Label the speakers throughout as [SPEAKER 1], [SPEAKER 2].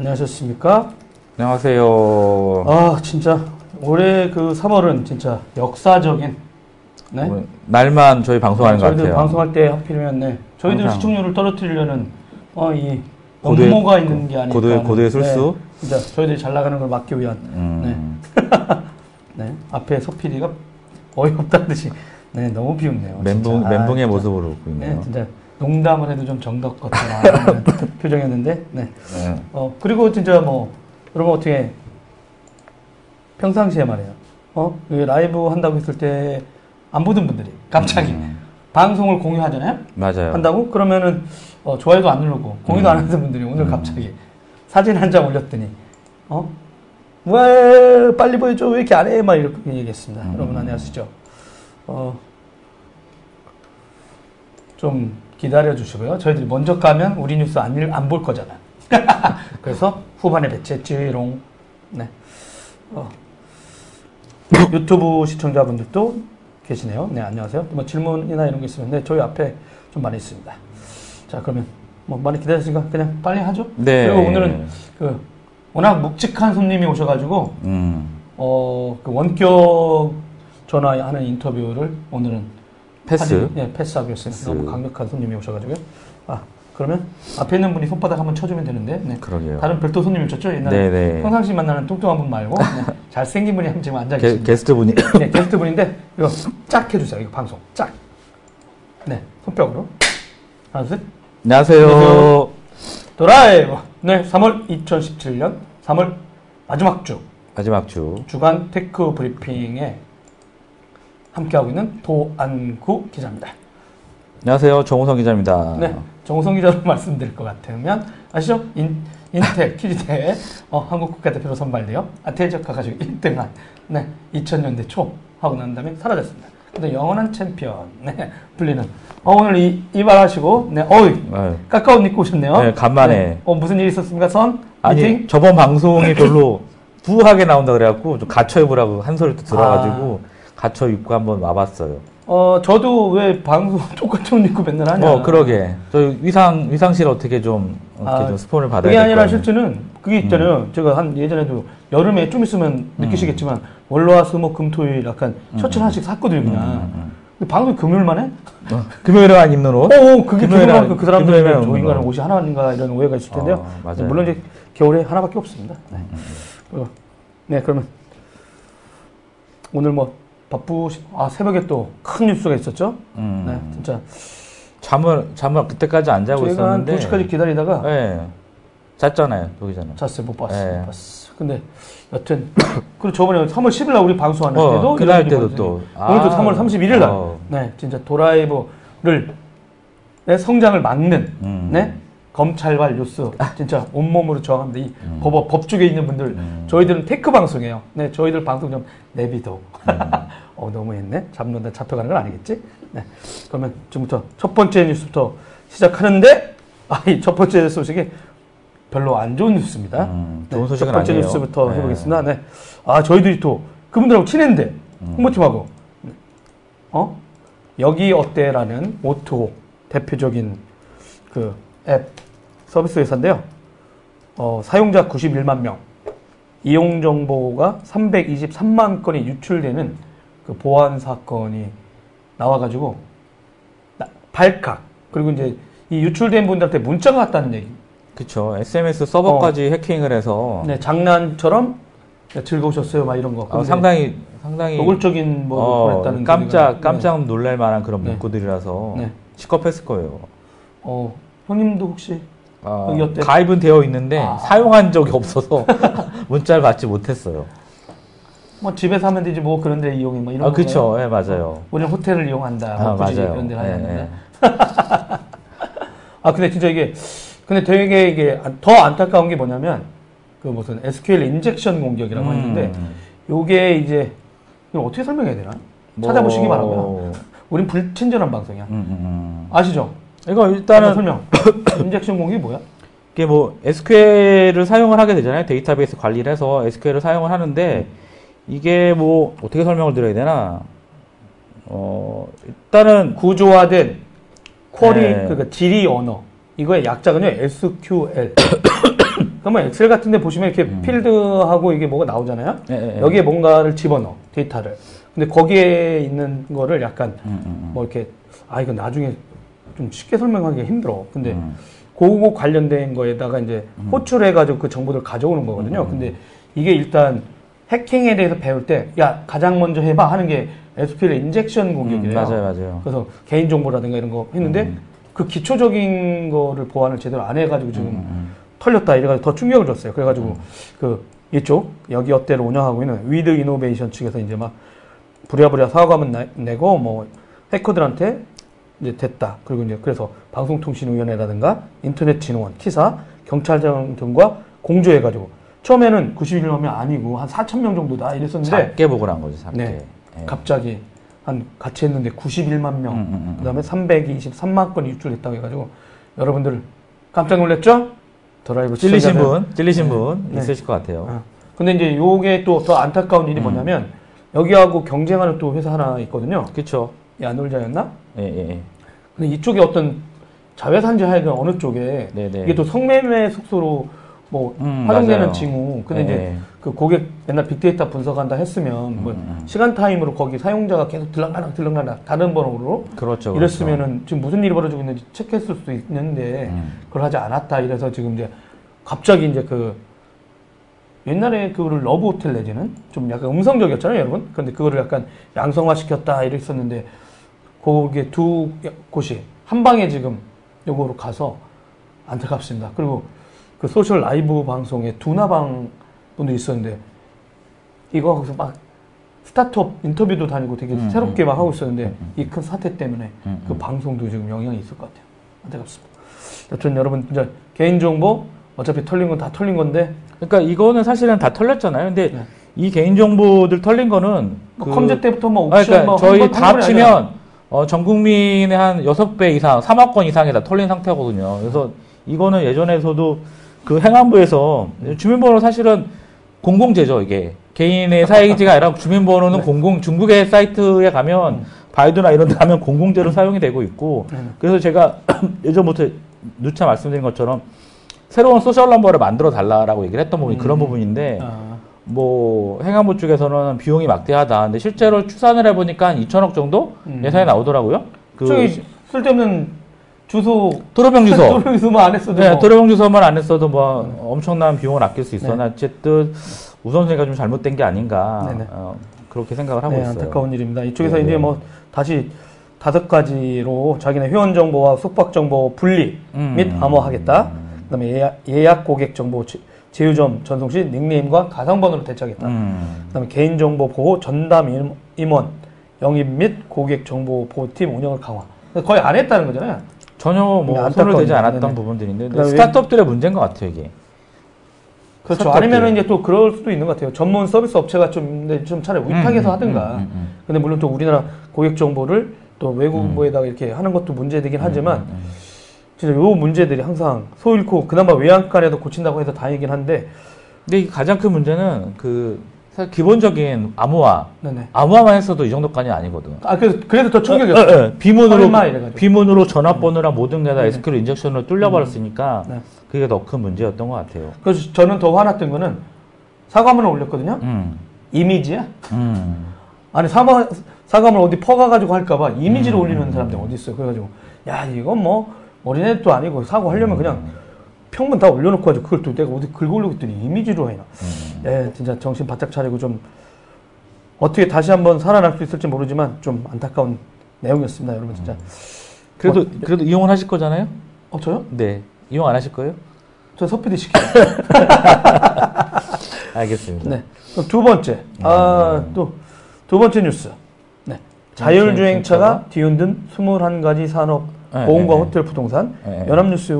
[SPEAKER 1] 안녕하셨습니까?
[SPEAKER 2] 안녕하세요.
[SPEAKER 1] 아, 진짜 올해 그 3월은 진짜 역사적인 네?
[SPEAKER 2] 뭐, 날만 저희 방송하는 것
[SPEAKER 1] 저희들
[SPEAKER 2] 같아요.
[SPEAKER 1] 방송할 때 하필이면 네. 저희들
[SPEAKER 2] 항상.
[SPEAKER 1] 시청률을 떨어뜨리려는 어, 이
[SPEAKER 2] 고도의-
[SPEAKER 1] 업무가 있는 게 아닐까.
[SPEAKER 2] 고도의- 고도의 술수?
[SPEAKER 1] 네. 진짜 저희들이 잘 나가는 걸 막기 위한
[SPEAKER 2] 음,
[SPEAKER 1] 네. 앞에 서PD가 어이없다는 듯이 네, 너무 비웃네요.
[SPEAKER 2] 멘붕.
[SPEAKER 1] 아,
[SPEAKER 2] 멘붕의
[SPEAKER 1] 진짜.
[SPEAKER 2] 모습으로 웃고
[SPEAKER 1] 네,
[SPEAKER 2] 있네요.
[SPEAKER 1] 진짜 농담을 해도 좀 정덕 같은 표정이었는데, 네.
[SPEAKER 2] 네.
[SPEAKER 1] 어, 그리고 진짜 뭐, 여러분 어떻게, 평상시에 말이에요. 어, 이 라이브 한다고 했을 때, 안 보던 분들이 갑자기
[SPEAKER 2] 음,
[SPEAKER 1] 방송을 공유하잖아요?
[SPEAKER 2] 맞아요.
[SPEAKER 1] 한다고? 그러면은, 어, 좋아요도 안 누르고, 공유도
[SPEAKER 2] 음.
[SPEAKER 1] 안 하던 분들이 오늘
[SPEAKER 2] 음.
[SPEAKER 1] 갑자기 사진 한 장 올렸더니, 어? 왜, 빨리 보여줘? 왜 이렇게 안 해? 막 이렇게 얘기했습니다.
[SPEAKER 2] 음.
[SPEAKER 1] 여러분 안녕하시죠? 어, 좀 기다려 주시고요. 저희들이 먼저 가면 우리 뉴스 안, 안 볼 거잖아요. 그래서 후반에 배치했지롱. 네. 어. 유튜브 시청자분들도 계시네요. 네, 안녕하세요. 뭐 질문이나 이런 게 있으면, 네, 저희 앞에 좀 많이 있습니다. 자, 그러면 뭐 많이 기다렸으니까 그냥 빨리 하죠.
[SPEAKER 2] 네.
[SPEAKER 1] 그리고 오늘은 그 워낙 묵직한 손님이 오셔가지고
[SPEAKER 2] 음,
[SPEAKER 1] 어, 그 원격 전화하는 인터뷰를 오늘은
[SPEAKER 2] 패스.
[SPEAKER 1] 예, 패스하기로 했어요.
[SPEAKER 2] 패스.
[SPEAKER 1] 너무 강력한 손님이 오셔가지고요. 아, 그러면 앞에 있는 분이 손바닥 한번 쳐주면 되는데, 네.
[SPEAKER 2] 그러게요.
[SPEAKER 1] 다른 별도 손님이 오셨죠? 옛날에
[SPEAKER 2] 네네.
[SPEAKER 1] 평상시 만나는 뚱뚱한 분 말고 네. 잘생긴 분이 한 지금 앉아
[SPEAKER 2] 게,
[SPEAKER 1] 계십니다.
[SPEAKER 2] 게스트 분이.
[SPEAKER 1] 네, 게스트 분인데 이거 짝 해주세요. 이거 방송 짝. 네, 손뼉으로 하나 둘 셋.
[SPEAKER 2] 안녕하세요.
[SPEAKER 1] 안녕하세요. 드라이브. 네, 3월 2017년 3월 마지막 주
[SPEAKER 2] 마지막 주.
[SPEAKER 1] 주간 tech 브리핑에 함께하고 있는 도안구 기자입니다.
[SPEAKER 2] 안녕하세요. 정우성 기자입니다.
[SPEAKER 1] 네, 정우성 기자로 말씀드릴 것 같으면 아시죠? 인, 인텔 퀴즈대회 어, 한국 국가대표로 선발되어 아테적 가가지고 1등한 네, 2000년대 초 하고 난 다음에 사라졌습니다. 근데 영원한 챔피언 네, 불리는 어, 오늘 이, 이발하시고 네, 어이
[SPEAKER 2] 아유.
[SPEAKER 1] 까까옷 입고 오셨네요.
[SPEAKER 2] 네, 간만에.
[SPEAKER 1] 어, 무슨 일 있었습니까? 선?
[SPEAKER 2] 아니,
[SPEAKER 1] 미팅?
[SPEAKER 2] 저번 방송이 별로 부하게 나온다 그래갖고 좀 갖춰 입으라고 한 소리 또 들어가지고 갖춰 입고 한번 와봤어요.
[SPEAKER 1] 어, 저도 왜 방송 똑같은 옷 입고 맨날 하냐.
[SPEAKER 2] 어, 그러게. 저 위상, 위상실 어떻게 좀, 이렇게
[SPEAKER 1] 아,
[SPEAKER 2] 좀 스폰을 받아야
[SPEAKER 1] 그게
[SPEAKER 2] 될거
[SPEAKER 1] 아니라? 실제는 그게 있잖아요. 제가 한 예전에도 여름에 좀 있으면 느끼시겠지만 월화 수목 금 토일 약간 셔츠 하나씩 샀거든요 그냥.
[SPEAKER 2] 음,
[SPEAKER 1] 방송 금요일만 해?
[SPEAKER 2] 어, 금요일에만 입는 옷?
[SPEAKER 1] 어, 어 그게
[SPEAKER 2] 금요일에
[SPEAKER 1] 금요일만 그 사람들은 저 인간은
[SPEAKER 2] 거.
[SPEAKER 1] 옷이 하나인가 이런 오해가 있을 텐데요.
[SPEAKER 2] 어, 맞아요. 음,
[SPEAKER 1] 물론 이제 겨울에 하나밖에 없습니다. 네. 네 그러면 오늘 뭐 바쁘시 아 새벽에 또 큰 뉴스가 있었죠.
[SPEAKER 2] 음.
[SPEAKER 1] 네 진짜
[SPEAKER 2] 잠을, 잠을 그때까지 안 자고 있었는데.
[SPEAKER 1] 2시까지 기다리다가
[SPEAKER 2] 네. 잤잖아요. 여기 전에.
[SPEAKER 1] 잤어요. 못 봤어요.
[SPEAKER 2] 네.
[SPEAKER 1] 못 봤어. 근데 여튼 그리고 저번에 3월 10일 날 우리 방송하는
[SPEAKER 2] 어,
[SPEAKER 1] 때도
[SPEAKER 2] 그날 때도. 또.
[SPEAKER 1] 오늘도
[SPEAKER 2] 아.
[SPEAKER 1] 3월 31일 날.
[SPEAKER 2] 어.
[SPEAKER 1] 네, 진짜 도라이버를 내 성장을 막는
[SPEAKER 2] 음.
[SPEAKER 1] 네? 검찰발 뉴스 진짜 온몸으로 저항합니다. 이
[SPEAKER 2] 음.
[SPEAKER 1] 법, 법쪽에 있는 분들
[SPEAKER 2] 음.
[SPEAKER 1] 저희들은 tech 방송이에요. 네, 저희들 방송 좀 내비둬.
[SPEAKER 2] 음.
[SPEAKER 1] 어, 너무했네. 잡는다 잡혀가는 건 아니겠지? 네. 그러면 지금부터 첫 번째 뉴스부터 시작하는데 아, 이 첫 번째 소식이 별로 안 좋은 뉴스입니다.
[SPEAKER 2] 음,
[SPEAKER 1] 네,
[SPEAKER 2] 좋은 소식은
[SPEAKER 1] 첫 번째
[SPEAKER 2] 아니에요.
[SPEAKER 1] 뉴스부터
[SPEAKER 2] 네.
[SPEAKER 1] 해보겠습니다. 네. 아, 저희들이 또 그분들하고 친했는데,
[SPEAKER 2] 음.
[SPEAKER 1] 홍보팀하고, 어? 여기 어때라는 O2O 대표적인 그 앱 서비스 회사인데요. 어, 사용자 91만 명, 이용 정보가 323만 건이 유출되는 그 보안 사건이 나와가지고, 나- 발칵, 그리고 이제 이 유출된 분들한테 문자가 왔다는 얘기.
[SPEAKER 2] 그쵸. SMS 서버까지 해킹을 해서.
[SPEAKER 1] 어. 네, 장난처럼 네, 즐거우셨어요, 막 이런 거.
[SPEAKER 2] 아,
[SPEAKER 1] 근데
[SPEAKER 2] 상당히, 상당히.
[SPEAKER 1] 노골적인 뭐
[SPEAKER 2] 어,
[SPEAKER 1] 보냈다는
[SPEAKER 2] 깜짝, 깜짝 놀랄 만한 그런
[SPEAKER 1] 네.
[SPEAKER 2] 문구들이라서.
[SPEAKER 1] 네.
[SPEAKER 2] 시겁했을 거예요.
[SPEAKER 1] 어, 형님도 혹시
[SPEAKER 2] 아,
[SPEAKER 1] 어때?
[SPEAKER 2] 가입은 되어 있는데
[SPEAKER 1] 아.
[SPEAKER 2] 사용한 적이 없어서 문자를 받지 못했어요.
[SPEAKER 1] 뭐 집에서 하면 되지 뭐 그런 데 이용해 뭐 이런
[SPEAKER 2] 아,
[SPEAKER 1] 거.
[SPEAKER 2] 그쵸. 예, 맞아요.
[SPEAKER 1] 우리는 호텔을 이용한다.
[SPEAKER 2] 아,
[SPEAKER 1] 뭐
[SPEAKER 2] 맞아요.
[SPEAKER 1] 그런 데를
[SPEAKER 2] 예,
[SPEAKER 1] 하는데.
[SPEAKER 2] 예.
[SPEAKER 1] 아, 근데 진짜 이게 근데 되게 이게 더 안타까운 게 뭐냐면 그 무슨 SQL injection 공격이라고
[SPEAKER 2] 음.
[SPEAKER 1] 했는데 요게 이제 이걸 어떻게 설명해야 되나?
[SPEAKER 2] 뭐-
[SPEAKER 1] 찾아보시기 바라고요. 우린 불친절한 방송이야.
[SPEAKER 2] 음, 음, 음.
[SPEAKER 1] 아시죠?
[SPEAKER 2] 이거
[SPEAKER 1] 일단은
[SPEAKER 2] 일단은
[SPEAKER 1] 설명. injection 공격이 뭐야?
[SPEAKER 2] 이게 뭐 SQL을 사용을 하게 되잖아요. 데이터베이스 관리를 해서 SQL을 사용을 하는데 이게 뭐 어떻게 설명을 드려야 되나? 어 일단은
[SPEAKER 1] 구조화된 쿼리
[SPEAKER 2] 네.
[SPEAKER 1] 그러니까 질의 언어 이거의 약자는요 SQL 그러면 엑셀 같은 데 보시면 이렇게
[SPEAKER 2] 음.
[SPEAKER 1] 필드하고 이게 뭐가 나오잖아요.
[SPEAKER 2] 예, 예, 예.
[SPEAKER 1] 여기에 뭔가를 집어넣어, 데이터를. 근데 거기에 있는 거를 약간
[SPEAKER 2] 음, 음,
[SPEAKER 1] 뭐 이렇게, 아, 이거 나중에 좀 쉽게 설명하기가 힘들어. 근데
[SPEAKER 2] 음.
[SPEAKER 1] 그거 관련된 거에다가 이제 호출해가지고 그 정보들을 가져오는 거거든요.
[SPEAKER 2] 음.
[SPEAKER 1] 근데 이게 일단 해킹에 대해서 배울 때, 야, 가장 먼저 해봐 하는 게 SQL injection 공격이에요.
[SPEAKER 2] 음, 맞아요, 맞아요.
[SPEAKER 1] 그래서 개인 정보라든가 이런 거 했는데
[SPEAKER 2] 음.
[SPEAKER 1] 그 기초적인 거를 보완을 제대로 안 해가지고 지금
[SPEAKER 2] 음,
[SPEAKER 1] 털렸다 이래가지고 더 충격을 줬어요. 그래가지고 그 이쪽 여기어때를 운영하고 있는 위드 이노베이션 측에서 이제 막 부랴부랴 사과문 나- 내고 뭐 해커들한테 이제 됐다. 그리고 이제 그래서 방송통신위원회라든가 인터넷진흥원, KISA, 경찰청 등과 공조해가지고 처음에는 91명이 아니고 한 4천 명 정도다 이랬었는데
[SPEAKER 2] 작게 보고를 한 거죠, 작게.
[SPEAKER 1] 네.
[SPEAKER 2] 예.
[SPEAKER 1] 갑자기 한 같이 했는데 91만 명,
[SPEAKER 2] 음, 음, 음,
[SPEAKER 1] 그다음에 323만 건이 유출됐다고 해가지고 여러분들 깜짝 놀랐죠? 드라이브
[SPEAKER 2] 찔리신
[SPEAKER 1] 시청자들.
[SPEAKER 2] 분, 찔리신 분
[SPEAKER 1] 네.
[SPEAKER 2] 있으실 것 같아요.
[SPEAKER 1] 아, 근데 이제 요게 또 더 안타까운 일이
[SPEAKER 2] 음.
[SPEAKER 1] 뭐냐면 여기하고 경쟁하는 또 회사 하나 있거든요.
[SPEAKER 2] 그쵸.
[SPEAKER 1] 야놀자였나?
[SPEAKER 2] 예, 예, 예.
[SPEAKER 1] 근데 이쪽에 어떤 자회사인지 하여간 어느 쪽에
[SPEAKER 2] 네네.
[SPEAKER 1] 이게 또 성매매 숙소로 뭐
[SPEAKER 2] 음,
[SPEAKER 1] 활용되는
[SPEAKER 2] 맞아요.
[SPEAKER 1] 징후. 근데
[SPEAKER 2] 예,
[SPEAKER 1] 이제
[SPEAKER 2] 예.
[SPEAKER 1] 그 고객 맨날 빅데이터 분석한다 했으면 뭐
[SPEAKER 2] 음, 음.
[SPEAKER 1] 시간 타임으로 거기 사용자가 계속 들락날락 들락날락 다른 번호로
[SPEAKER 2] 그렇죠.
[SPEAKER 1] 이랬으면은 지금 무슨 일이 벌어지고 있는지 체크했을 수도 있는데
[SPEAKER 2] 음.
[SPEAKER 1] 그걸 하지 않았다 이래서 지금 이제 갑자기 이제 그 옛날에 그거를 러브 호텔 내지는 좀 약간 음성적이었잖아요 여러분 근데 그거를 약간 양성화 시켰다 이랬었는데 거기에 두 곳이 한 방에 지금 요거로 가서 안타깝습니다 그리고 그 social 라이브 방송에 두나방 분도 있었는데 이거 하고서 막 스타트업 인터뷰도 다니고 되게
[SPEAKER 2] 음,
[SPEAKER 1] 새롭게
[SPEAKER 2] 음,
[SPEAKER 1] 막 하고
[SPEAKER 2] 음,
[SPEAKER 1] 있었는데
[SPEAKER 2] 음, 음.
[SPEAKER 1] 이큰 사태 때문에
[SPEAKER 2] 음,
[SPEAKER 1] 그
[SPEAKER 2] 음.
[SPEAKER 1] 방송도 지금 영향이 있을 것 같아요. 안타깝습니다. 여튼 여러분 진짜 개인정보 어차피 털린 건 다 털린 건데
[SPEAKER 2] 그러니까 이거는 사실은 다 털렸잖아요. 근데
[SPEAKER 1] 네.
[SPEAKER 2] 이 개인정보들 털린 거는
[SPEAKER 1] 뭐
[SPEAKER 2] 그-
[SPEAKER 1] 컴제 때부터 뭐
[SPEAKER 2] 아, 그러니까
[SPEAKER 1] 뭐
[SPEAKER 2] 저희
[SPEAKER 1] 한 번-
[SPEAKER 2] 다 합치면 어, 전 국민의 한 6배 이상, 3억 건 이상이 다 털린 상태거든요. 그래서 이거는 예전에서도 그 행안부에서 주민번호 사실은 공공재죠, 이게. 개인의 사이지가 아니라 주민번호는
[SPEAKER 1] 네.
[SPEAKER 2] 공공, 중국의 사이트에 가면 바이두나 이런 데 가면 공공재로 사용이 되고 있고
[SPEAKER 1] 네.
[SPEAKER 2] 그래서 제가 예전부터 누차 말씀드린 것처럼 새로운 social number를 만들어 달라라고 얘기를 했던 부분이 그런
[SPEAKER 1] 음.
[SPEAKER 2] 부분인데
[SPEAKER 1] 아,
[SPEAKER 2] 뭐 행안부 쪽에서는 비용이 막대하다. 근데 실제로 추산을 해보니까 한 2천억 정도
[SPEAKER 1] 음.
[SPEAKER 2] 예산이 나오더라고요. 그
[SPEAKER 1] 저기 쓸데없는 주소
[SPEAKER 2] 도로명 주소.
[SPEAKER 1] 도로 주소만 안 했어도
[SPEAKER 2] 네,
[SPEAKER 1] 뭐.
[SPEAKER 2] 도로명 주소만 안 했어도 뭐 엄청난 비용을 아낄 수 있었나 어쨌든 우선순위가 좀 잘못된 게 아닌가
[SPEAKER 1] 네네.
[SPEAKER 2] 어, 그렇게 생각을 하고
[SPEAKER 1] 네,
[SPEAKER 2] 있어요.
[SPEAKER 1] 안타까운 일입니다. 이쪽에서
[SPEAKER 2] 네,
[SPEAKER 1] 이제
[SPEAKER 2] 네.
[SPEAKER 1] 뭐 다시 다섯 가지로 자기네 회원 정보와 숙박 정보 분리
[SPEAKER 2] 음.
[SPEAKER 1] 및 암호하겠다. 그다음에 예약, 고객 정보 제- 제휴점 전송 시 닉네임과 가상번호를 대체하겠다.
[SPEAKER 2] 음.
[SPEAKER 1] 그다음에 개인정보 보호 전담 임- 임원 영입 및 고객 정보 보호팀 운영을 강화. 거의 안 했다는 거잖아요.
[SPEAKER 2] 전혀 뭐
[SPEAKER 1] 네,
[SPEAKER 2] 손을 대지 않았던
[SPEAKER 1] 네네.
[SPEAKER 2] 부분들인데 스타트업들의 문제인 것 같아요 이게.
[SPEAKER 1] 그렇죠.
[SPEAKER 2] 스타트업들.
[SPEAKER 1] 아니면은 이제 또 그럴 수도 있는 것 같아요. 전문 서비스 업체가 좀, 근데 좀 차라리 위탁해서
[SPEAKER 2] 음,
[SPEAKER 1] 하든가.
[SPEAKER 2] 음, 음, 음.
[SPEAKER 1] 근데 물론 또 우리나라 고객 정보를 또 외국에다가 이렇게 하는 것도 문제되긴 하지만
[SPEAKER 2] 음, 음.
[SPEAKER 1] 진짜 요 문제들이 항상 소 잃고 그나마 외양간에도 고친다고 해서 다행이긴 한데
[SPEAKER 2] 근데 이 가장 큰 문제는 그 사실 기본적인 암호화
[SPEAKER 1] 네네.
[SPEAKER 2] 암호화만 했어도 이 정도까지 아니거든.
[SPEAKER 1] 아 그래서 그래서 더
[SPEAKER 2] 어,
[SPEAKER 1] 충격이었어요.
[SPEAKER 2] 어, 어. 비문으로. 비문으로 전화번호랑 모든 게다
[SPEAKER 1] 네.
[SPEAKER 2] SQL 인젝션으로 뚫려버렸으니까
[SPEAKER 1] 네.
[SPEAKER 2] 그게 더 큰 문제였던 것 같아요.
[SPEAKER 1] 그래서 저는 더 화났던 거는 사과문을 올렸거든요.
[SPEAKER 2] 음,
[SPEAKER 1] 이미지야?
[SPEAKER 2] 음,
[SPEAKER 1] 아니 사과 사과문 어디 퍼가가지고 할까봐 이미지를
[SPEAKER 2] 음,
[SPEAKER 1] 올리는
[SPEAKER 2] 음,
[SPEAKER 1] 사람들 어디 있어요? 그래가지고 야 이건 뭐 어린애도 아니고 사과하려면 그냥
[SPEAKER 2] 음.
[SPEAKER 1] 평문 다 올려놓고 하죠. 그걸 또 내가 어디 긁어 올리고 있더니 이미지로 해놔.
[SPEAKER 2] 음.
[SPEAKER 1] 예, 진짜 정신 바짝 차리고 좀 어떻게 다시 한번 살아날 수 있을지 모르지만 좀 안타까운 내용이었습니다, 여러분 진짜.
[SPEAKER 2] 그래도
[SPEAKER 1] 뭐,
[SPEAKER 2] 그래도 이용을 하실 거잖아요?
[SPEAKER 1] 어 저요?
[SPEAKER 2] 네, 이용 안 하실 거예요?
[SPEAKER 1] 저 서피디 시켜요.
[SPEAKER 2] 알겠습니다.
[SPEAKER 1] 네. 두 번째, 아또 두 번째 뉴스. 네. 자율주행차가 뒤흔든 21가지 산업
[SPEAKER 2] 네,
[SPEAKER 1] 보험과
[SPEAKER 2] 네, 네.
[SPEAKER 1] 호텔 부동산
[SPEAKER 2] 네, 네.
[SPEAKER 1] 연합뉴스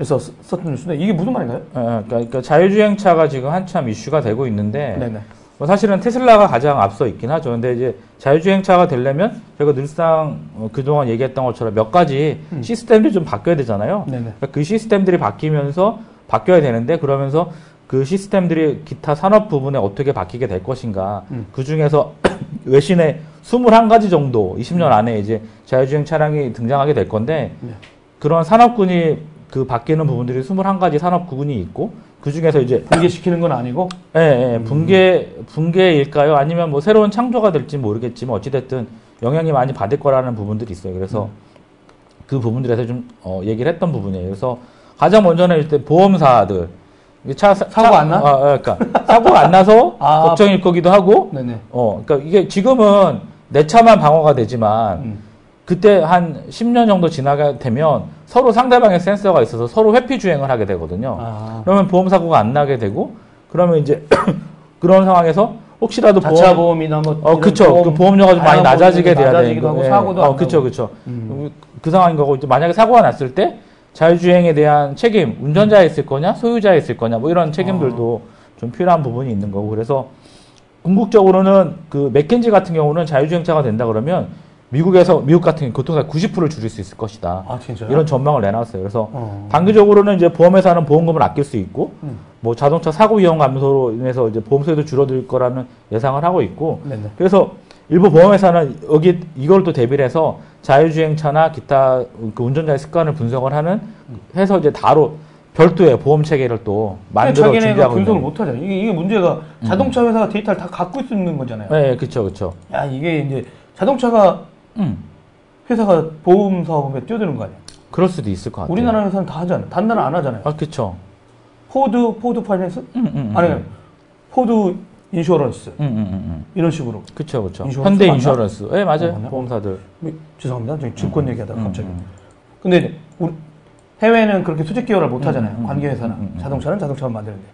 [SPEAKER 1] 에서 쓰- 썼던 뉴스인데 이게 무슨 말인가요?
[SPEAKER 2] 어, 그러니까, 그러니까 자율주행차가 지금 한참 이슈가 되고 있는데
[SPEAKER 1] 네네.
[SPEAKER 2] 뭐 사실은 테슬라가 가장 앞서 있긴 하죠. 근데 이제 자율주행차가 되려면 저희가 늘상 어, 그동안 얘기했던 것처럼 몇 가지
[SPEAKER 1] 음.
[SPEAKER 2] 시스템들이 좀 바뀌어야 되잖아요. 그러니까 그 시스템들이 바뀌면서 바뀌어야 되는데 그러면서 그 시스템들이 기타 산업 부분에 어떻게 바뀌게 될 것인가.
[SPEAKER 1] 음.
[SPEAKER 2] 그 중에서 외신에 21가지 정도 20년 안에 이제 자율주행 차량이 등장하게 될 건데
[SPEAKER 1] 네.
[SPEAKER 2] 그런 산업군이 그 바뀌는 부분들이 21가지 산업군이 있고 그 중에서 이제
[SPEAKER 1] 붕괴시키는 건 아니고
[SPEAKER 2] 예, 예, 붕괴 붕괴일까요? 아니면 뭐 새로운 창조가 될지 모르겠지만 어찌 됐든 영향이 많이 받을 거라는 부분들이 있어요. 그래서 그 부분들에서 좀 어, 얘기를 했던 부분이에요. 그래서 가장 먼저는 일단 보험사들 차 사-
[SPEAKER 1] 사고
[SPEAKER 2] 차-
[SPEAKER 1] 안 나?
[SPEAKER 2] 아, 아, 그러니까 사고가 안 나서
[SPEAKER 1] 아.
[SPEAKER 2] 걱정일 거기도 하고
[SPEAKER 1] 네네.
[SPEAKER 2] 어, 그러니까 이게 지금은 내 차만 방어가 되지만
[SPEAKER 1] 음.
[SPEAKER 2] 그때 한 10년 정도 지나게 되면 서로 상대방의 센서가 있어서 서로 회피 주행을 하게 되거든요.
[SPEAKER 1] 아.
[SPEAKER 2] 그러면 보험 사고가 안 나게 되고 그러면 이제 그런 상황에서 혹시라도
[SPEAKER 1] 자차
[SPEAKER 2] 보험
[SPEAKER 1] 보험이나 뭐
[SPEAKER 2] 어 그쵸
[SPEAKER 1] 보험,
[SPEAKER 2] 그 보험료가 좀 많이 낮아지게 돼야 되는
[SPEAKER 1] 낮아지기도 하고
[SPEAKER 2] 거. 예.
[SPEAKER 1] 사고도 어안
[SPEAKER 2] 그쵸. 그쵸
[SPEAKER 1] 음.
[SPEAKER 2] 그 상황인 거고 이제 만약에 사고가 났을 때 자율주행에 대한 책임 운전자에 있을 거냐 소유자에 있을 거냐 뭐 이런 책임들도 좀 필요한 부분이 있는 거고 그래서 궁극적으로는 그 맥켄지 같은 경우는 자율주행차가 된다 그러면 미국에서 미국 같은 경우 교통사 90%를 줄일 수 있을 것이다.
[SPEAKER 1] 아 진짜요?
[SPEAKER 2] 이런 전망을 내놨어요. 그래서
[SPEAKER 1] 어.
[SPEAKER 2] 단기적으로는 이제 보험회사는 보험금을 아낄 수 있고
[SPEAKER 1] 음.
[SPEAKER 2] 뭐 자동차 사고 위험 감소로 인해서 이제 보험료도 줄어들 거라는 예상을 하고 있고
[SPEAKER 1] 네네.
[SPEAKER 2] 그래서 일부 보험회사는 여기 이걸 또 대비를 해서 자율주행차나 기타 그 운전자의 습관을 분석을 하는 해서 이제 다로 별도의 보험 체계를 또 만들어
[SPEAKER 1] 자기네가 분석을. 못 하잖아요. 이게, 이게 문제가 자동차 회사가 데이터를 다 갖고 있는 거잖아요.
[SPEAKER 2] 네, 그렇죠, 그렇죠.
[SPEAKER 1] 야 이게 이제 자동차가
[SPEAKER 2] 음,
[SPEAKER 1] 회사가 보험 사업에 뛰어드는 거 아니에요?
[SPEAKER 2] 그럴 수도 있을 것 같아요.
[SPEAKER 1] 우리나라 회사는 다 하잖아요. 다른 나라 안 하잖아요.
[SPEAKER 2] 아, 그렇죠.
[SPEAKER 1] Ford Ford Finance
[SPEAKER 2] 음, 음, 음,
[SPEAKER 1] 아니
[SPEAKER 2] 음,
[SPEAKER 1] Ford Insurance
[SPEAKER 2] 음, 음, 음.
[SPEAKER 1] 이런 식으로.
[SPEAKER 2] 그렇죠, 그렇죠. 현대
[SPEAKER 1] 맞나?
[SPEAKER 2] insurance, 네 맞아요.
[SPEAKER 1] 어?
[SPEAKER 2] 보험사들.
[SPEAKER 1] 뭐, 죄송합니다. 저희 증권 얘기하다가
[SPEAKER 2] 음,
[SPEAKER 1] 갑자기.
[SPEAKER 2] 음.
[SPEAKER 1] 근데 이제 우리 해외는 그렇게 수직 계열을 못 하잖아요.
[SPEAKER 2] 음, 음,
[SPEAKER 1] 관계 회사나
[SPEAKER 2] 음, 음, 음.
[SPEAKER 1] 자동차는 자동차만 만드는데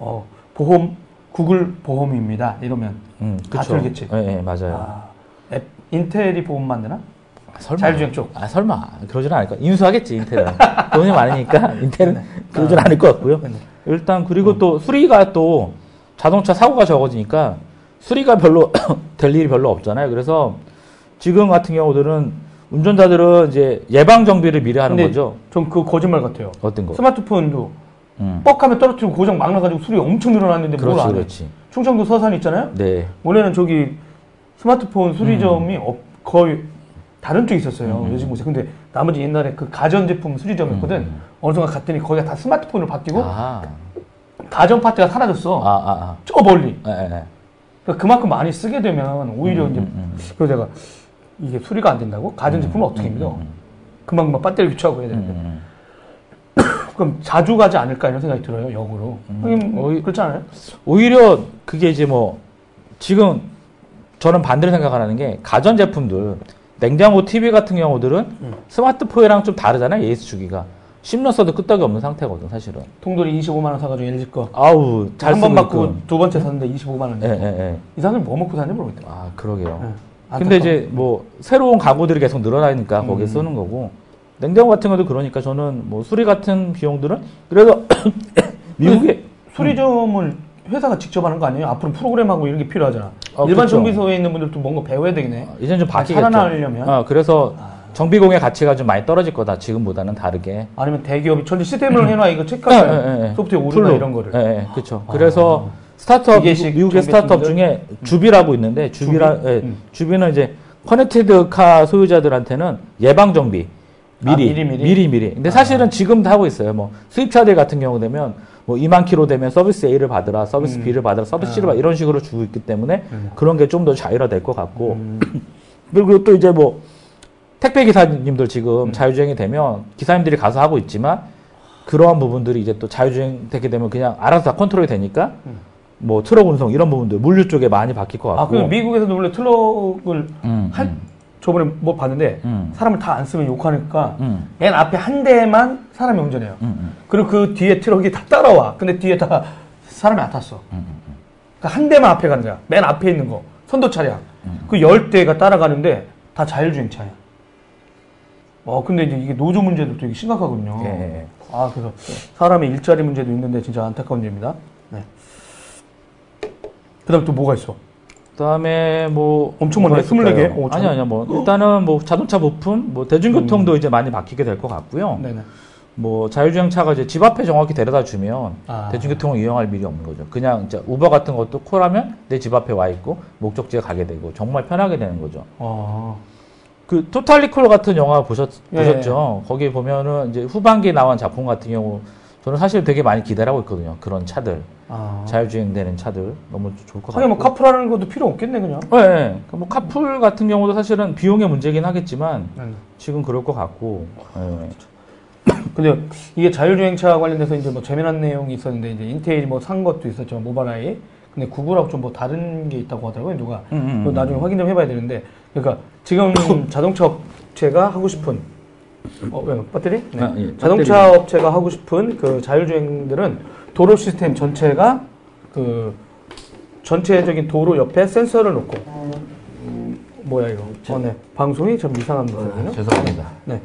[SPEAKER 1] 어 보험 구글 보험입니다. 이러면
[SPEAKER 2] 음,
[SPEAKER 1] 다
[SPEAKER 2] 그렇죠.
[SPEAKER 1] 틀겠지.
[SPEAKER 2] 네, 네, 맞아요.
[SPEAKER 1] 아, 앱, 인텔이 보험 만드나?
[SPEAKER 2] 아, 설마.
[SPEAKER 1] 자율주행 쪽.
[SPEAKER 2] 아, 설마. 그러진 않을 거. 인수하겠지, 인텔은. 돈이 많으니까, 인텔은
[SPEAKER 1] 네.
[SPEAKER 2] 그러진 않을 것 같고요.
[SPEAKER 1] 네.
[SPEAKER 2] 일단, 그리고 또 수리가 또 자동차 사고가 적어지니까 수리가 별로, 될 일이 별로 없잖아요. 그래서 지금 같은 경우들은 운전자들은 이제 예방 정비를 미리 하는 거죠.
[SPEAKER 1] 전 그거 거짓말 같아요.
[SPEAKER 2] 어떤 거?
[SPEAKER 1] 스마트폰도
[SPEAKER 2] 음.
[SPEAKER 1] 뻑하면 떨어뜨리고 고장 막 나가지고 수리 엄청 늘어났는데 뭘
[SPEAKER 2] 그렇지,
[SPEAKER 1] 안 해?
[SPEAKER 2] 그렇지.
[SPEAKER 1] 충청도 서산 있잖아요.
[SPEAKER 2] 네.
[SPEAKER 1] 원래는 저기 스마트폰 수리점이 없- 거의 다른 쪽에 있었어요.
[SPEAKER 2] 음.
[SPEAKER 1] 요즘 곳에. 근데 나머지 옛날에 그 가전제품 수리점이었거든.
[SPEAKER 2] 음.
[SPEAKER 1] 어느 순간 갔더니 거기가 다 스마트폰으로 바뀌고
[SPEAKER 2] 아,
[SPEAKER 1] 가전 파트가 사라졌어.
[SPEAKER 2] 아, 아,
[SPEAKER 1] 저 멀리.
[SPEAKER 2] 아. 예, 예, 예.
[SPEAKER 1] 그러니까 그만큼 많이 쓰게 되면 오히려
[SPEAKER 2] 음,
[SPEAKER 1] 이제
[SPEAKER 2] 음, 음.
[SPEAKER 1] 그래서 제가 이게 수리가 안 된다고? 가전제품을 어떻게 믿어? 금방금방 배터리 교체하고 해야
[SPEAKER 2] 음,
[SPEAKER 1] 되는데.
[SPEAKER 2] 음.
[SPEAKER 1] 그럼 자주 가지 않을까 이런 생각이 들어요, 역으로.
[SPEAKER 2] 어이-
[SPEAKER 1] 그렇지 않아요?
[SPEAKER 2] 오히려 그게 이제 뭐 지금 저는 반대로 생각하는 게 가전 제품들 냉장고, TV 같은 경우들은
[SPEAKER 1] 음.
[SPEAKER 2] 스마트폰이랑 좀 다르잖아요. AS 주기가 10년 써도 끄떡이 없는 상태거든 사실은.
[SPEAKER 1] 통돌이 25만 원 사가지고 LG 거.
[SPEAKER 2] 아우 잘
[SPEAKER 1] 한번
[SPEAKER 2] 쓰고
[SPEAKER 1] 받고. 두 번째 샀는데 25만 원.
[SPEAKER 2] 예, 예, 예.
[SPEAKER 1] 이 사람이 뭐 먹고 사는지 모르겠다.
[SPEAKER 2] 아 그러게요.
[SPEAKER 1] 예.
[SPEAKER 2] 근데. 이제 뭐 새로운 가구들이 계속 늘어나니까
[SPEAKER 1] 음.
[SPEAKER 2] 거기에 쓰는 거고 냉장고 같은 것도 그러니까 저는 뭐 수리 같은 비용들은 그래도 미국에
[SPEAKER 1] 수리점을 회사가 직접 하는 거 아니에요? 앞으로 프로그램하고 이런 게 필요하잖아.
[SPEAKER 2] 어,
[SPEAKER 1] 일반
[SPEAKER 2] 그쵸.
[SPEAKER 1] 정비소에 있는 분들도 뭔가 배워야 되겠네.
[SPEAKER 2] 이제는 좀
[SPEAKER 1] 아,
[SPEAKER 2] 바뀌겠죠.
[SPEAKER 1] 살아나려면?
[SPEAKER 2] 어, 그래서
[SPEAKER 1] 아.
[SPEAKER 2] 정비공의 가치가 좀 많이 떨어질 거다. 지금보다는 다르게.
[SPEAKER 1] 아니면 대기업이 전체 시스템을 해놔 이거
[SPEAKER 2] 예,
[SPEAKER 1] 체크하면
[SPEAKER 2] 예, 예.
[SPEAKER 1] 소프트웨어 오류나. 이런 거를.
[SPEAKER 2] 예, 예, 그렇죠. 그래서 스타트업
[SPEAKER 1] 기계식
[SPEAKER 2] 미국, 의
[SPEAKER 1] 정비
[SPEAKER 2] 스타트업? 중에 Zubie라고 있는데 Zubie라
[SPEAKER 1] Zubie?
[SPEAKER 2] 예,
[SPEAKER 1] 음.
[SPEAKER 2] Zubie는 이제 connected car 소유자들한테는 예방 정비 미리
[SPEAKER 1] 아, 미리, 미리?
[SPEAKER 2] 미리 미리. 근데 사실은 지금도 하고 있어요. 뭐 수입차들 같은 경우 되면 뭐 2만 킬로 되면 서비스 A를 받으라, 서비스
[SPEAKER 1] 음.
[SPEAKER 2] B를 받으라, 서비스 C를 받으라 이런 식으로 주고 있기 때문에
[SPEAKER 1] 음.
[SPEAKER 2] 그런 게 좀 더 자율화될 것 같고
[SPEAKER 1] 음.
[SPEAKER 2] 그리고 또 이제 뭐 택배 기사님들 지금
[SPEAKER 1] 음.
[SPEAKER 2] 자율주행이 되면 기사님들이 가서 하고 있지만 그러한 부분들이 이제 또 자율주행 되게 되면 그냥 알아서 다 컨트롤이 되니까
[SPEAKER 1] 음.
[SPEAKER 2] 뭐 트럭 운송 이런 부분들 물류 쪽에 많이 바뀔 것
[SPEAKER 1] 아,
[SPEAKER 2] 같고.
[SPEAKER 1] 그 미국에서도 원래 트럭을
[SPEAKER 2] 음,
[SPEAKER 1] 할
[SPEAKER 2] 음,
[SPEAKER 1] 저번에 뭐 봤는데
[SPEAKER 2] 음.
[SPEAKER 1] 사람을 다 안 쓰면 욕하니까
[SPEAKER 2] 음,
[SPEAKER 1] 맨 앞에 한 대만 사람이 운전해요.
[SPEAKER 2] 음, 음,
[SPEAKER 1] 그리고 그 뒤에 트럭이 다 따라와. 근데 뒤에 다 사람이 안 탔어.
[SPEAKER 2] 음,
[SPEAKER 1] 그러니까 한 대만 앞에 가는 거야. 맨 앞에 있는 거. 선도 차량.
[SPEAKER 2] 음.
[SPEAKER 1] 그열 대가 따라가는데 다 자율주행 차야. 어, 근데 이제 이게 노조 문제도 되게 심각하거든요.
[SPEAKER 2] 예, 예.
[SPEAKER 1] 아, 그래서 사람의 일자리 문제도 있는데 진짜 안타까운 일입니다. 네. 그 다음에 또 뭐가 있어?
[SPEAKER 2] 그 다음에 뭐
[SPEAKER 1] 엄청 많네.
[SPEAKER 2] 뭐가 있을까요?
[SPEAKER 1] 24개? 오,
[SPEAKER 2] 아니 아니요. 뭐 일단은 뭐 자동차 부품, 뭐 대중교통도 이제 많이 바뀌게 될 것 같고요.
[SPEAKER 1] 음. 네네.
[SPEAKER 2] 뭐 자율주행차가 이제 집 앞에 정확히 데려다 주면
[SPEAKER 1] 아.
[SPEAKER 2] 대중교통을 이용할 일이 없는 거죠. 그냥 이제 우버 같은 것도 콜하면 내 집 앞에 와 있고 목적지에 가게 되고 정말 편하게 되는 거죠.
[SPEAKER 1] 어.
[SPEAKER 2] 그 토탈리콜 같은 영화 보셨
[SPEAKER 1] 예.
[SPEAKER 2] 보셨죠? 거기 보면은 이제 후반기에 나온 작품 같은 경우 저는 사실 되게 많이 기대하고 있거든요. 그런 차들.
[SPEAKER 1] 아.
[SPEAKER 2] 자율주행되는 차들. 너무 좋을 것 같아요.
[SPEAKER 1] 뭐 카풀하는 것도 필요 없겠네 그냥.
[SPEAKER 2] 네, 네. 뭐 카풀 같은 경우도 사실은 비용의 문제긴 하겠지만
[SPEAKER 1] 네.
[SPEAKER 2] 지금 그럴 것 같고. 네.
[SPEAKER 1] 근데 이게 자율주행차 관련돼서 이제 뭐 재미난 내용이 있었는데 이제 인텔이 뭐산 것도 있었죠 모바라이. 근데 구글하고 좀 뭐 다른 게 있다고 하더라고요 누가.
[SPEAKER 2] 음, 음, 음.
[SPEAKER 1] 나중에 확인 좀 해봐야 되는데 그러니까 지금 자동차 업체가 하고 싶은 어, 왜 배터리? 네.
[SPEAKER 2] 아, 예,
[SPEAKER 1] 자동차 업체가 하고 싶은 그 자율주행들은 도로 시스템 전체가 그 전체적인 도로 옆에 센서를 놓고 뭐야 이거? 어, 네. 방송이 좀 이상합니다.
[SPEAKER 2] 아, 죄송합니다.
[SPEAKER 1] 네.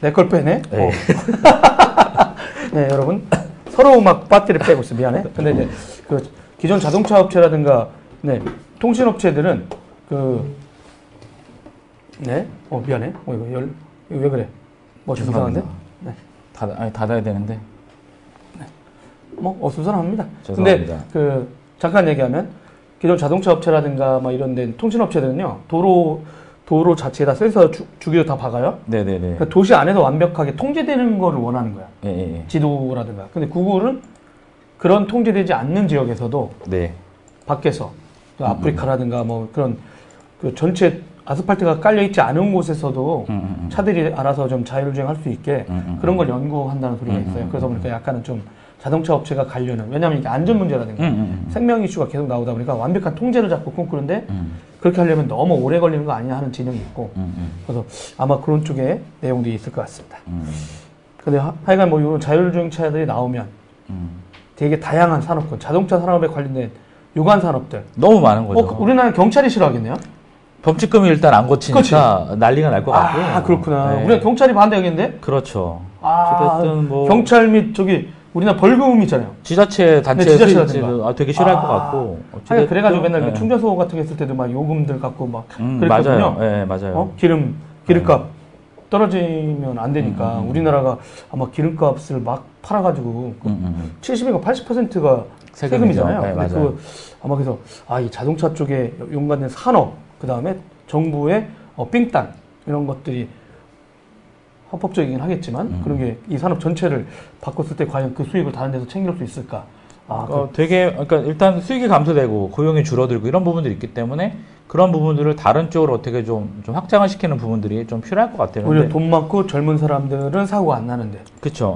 [SPEAKER 1] 내 걸 빼네.
[SPEAKER 2] 네.
[SPEAKER 1] 어. 네, 여러분. 서로 막 배터리 빼고 있어. 미안해. 근데 이제 그 기존 자동차 업체라든가 네, 통신 업체들은 그 네. 어, 미안해. 어, 이거 열 이거 왜 그래? 뭐좀 이상한데? 네.
[SPEAKER 2] 닫아, 아니, 닫아야 되는데.
[SPEAKER 1] 뭐 어수선합니다.
[SPEAKER 2] 죄송합니다.
[SPEAKER 1] 근데 그 잠깐 얘기하면 기존 자동차 업체라든가 막 이런 데 통신 업체들은요. 도로 도로 자체에다 센서 주, 주기로 다 박아요.
[SPEAKER 2] 네네네.
[SPEAKER 1] 그러니까 도시 안에서 완벽하게 통제되는 거를 원하는 거야.
[SPEAKER 2] 예.
[SPEAKER 1] 지도라든가. 근데 구글은 그런 통제되지 않는 지역에서도
[SPEAKER 2] 네.
[SPEAKER 1] 밖에서 그 아프리카라든가 뭐 그런 그 전체 아스팔트가 깔려 있지 않은 곳에서도
[SPEAKER 2] 음, 음, 음.
[SPEAKER 1] 차들이 알아서 좀 자율주행 할 수 있게
[SPEAKER 2] 음, 음,
[SPEAKER 1] 그런 걸 연구한다는 소리가
[SPEAKER 2] 음, 음,
[SPEAKER 1] 있어요.
[SPEAKER 2] 음,
[SPEAKER 1] 그래서 보니까 약간은 좀 자동차 업체가 가려는 왜냐하면 이게 안전 문제라든가
[SPEAKER 2] 음, 음, 음.
[SPEAKER 1] 생명 이슈가 계속 나오다 보니까 완벽한 통제를 잡고 꿈꾸는데
[SPEAKER 2] 음,
[SPEAKER 1] 그렇게 하려면 너무 오래 걸리는 거 아니냐 하는 진영이 있고
[SPEAKER 2] 음, 음,
[SPEAKER 1] 그래서 아마 그런 쪽에 내용들이 있을 것 같습니다.
[SPEAKER 2] 음,
[SPEAKER 1] 근데 하- 하여간 뭐 이런 자율주행 차들이 나오면
[SPEAKER 2] 음.
[SPEAKER 1] 되게 다양한 산업군, 자동차 산업에 관련된 요관 산업들.
[SPEAKER 2] 너무 많은 거죠.
[SPEAKER 1] 어, 그 우리나라 경찰이 싫어하겠네요?
[SPEAKER 2] 범칙금이 일단 안 고치니까 난리가 날 것 같고.
[SPEAKER 1] 아, 그렇구나.
[SPEAKER 2] 네.
[SPEAKER 1] 우리가 경찰이 반대하겠는데?
[SPEAKER 2] 그렇죠.
[SPEAKER 1] 아,
[SPEAKER 2] 어쨌든 뭐
[SPEAKER 1] 경찰 및 저기 우리나라 벌금 있잖아요.
[SPEAKER 2] 지자체 단체
[SPEAKER 1] 네, 지자체라든가.
[SPEAKER 2] 스위치를 아, 되게 싫어할
[SPEAKER 1] 아,
[SPEAKER 2] 것 같고. 어찌됐든,
[SPEAKER 1] 그래가지고 맨날 그
[SPEAKER 2] 네.
[SPEAKER 1] 충전소 같은 거 했을 때도 막 요금들 갖고 막
[SPEAKER 2] 음,
[SPEAKER 1] 그랬거든요.
[SPEAKER 2] 맞아요. 예, 맞아요.
[SPEAKER 1] 어? 기름 기름값 떨어지면 안 되니까
[SPEAKER 2] 음, 음, 음.
[SPEAKER 1] 우리나라가 아마 기름값을 막 팔아가지고
[SPEAKER 2] 음, 음,
[SPEAKER 1] 70인가 80%가
[SPEAKER 2] 세금이죠.
[SPEAKER 1] 세금이잖아요.
[SPEAKER 2] 네,
[SPEAKER 1] 근데
[SPEAKER 2] 맞아요.
[SPEAKER 1] 그 아마 그래서 아 이 자동차 쪽에 연관된 산업 그 다음에 정부의 어, 삥땅 이런 것들이 합법적이긴 하겠지만
[SPEAKER 2] 음.
[SPEAKER 1] 그런 게 이 산업 전체를 바꿨을 때 과연 그 수익을 다른 데서 챙길 수 있을까? 아,
[SPEAKER 2] 어, 되게 그러니까 일단 수익이 감소되고 고용이 줄어들고 이런 부분들이 있기 때문에 그런 부분들을 다른 쪽으로 어떻게 좀, 좀 확장을 시키는 부분들이 좀 필요할 것 같아요.
[SPEAKER 1] 오히려 돈 많고 젊은 사람들은 사고가 안 나는데.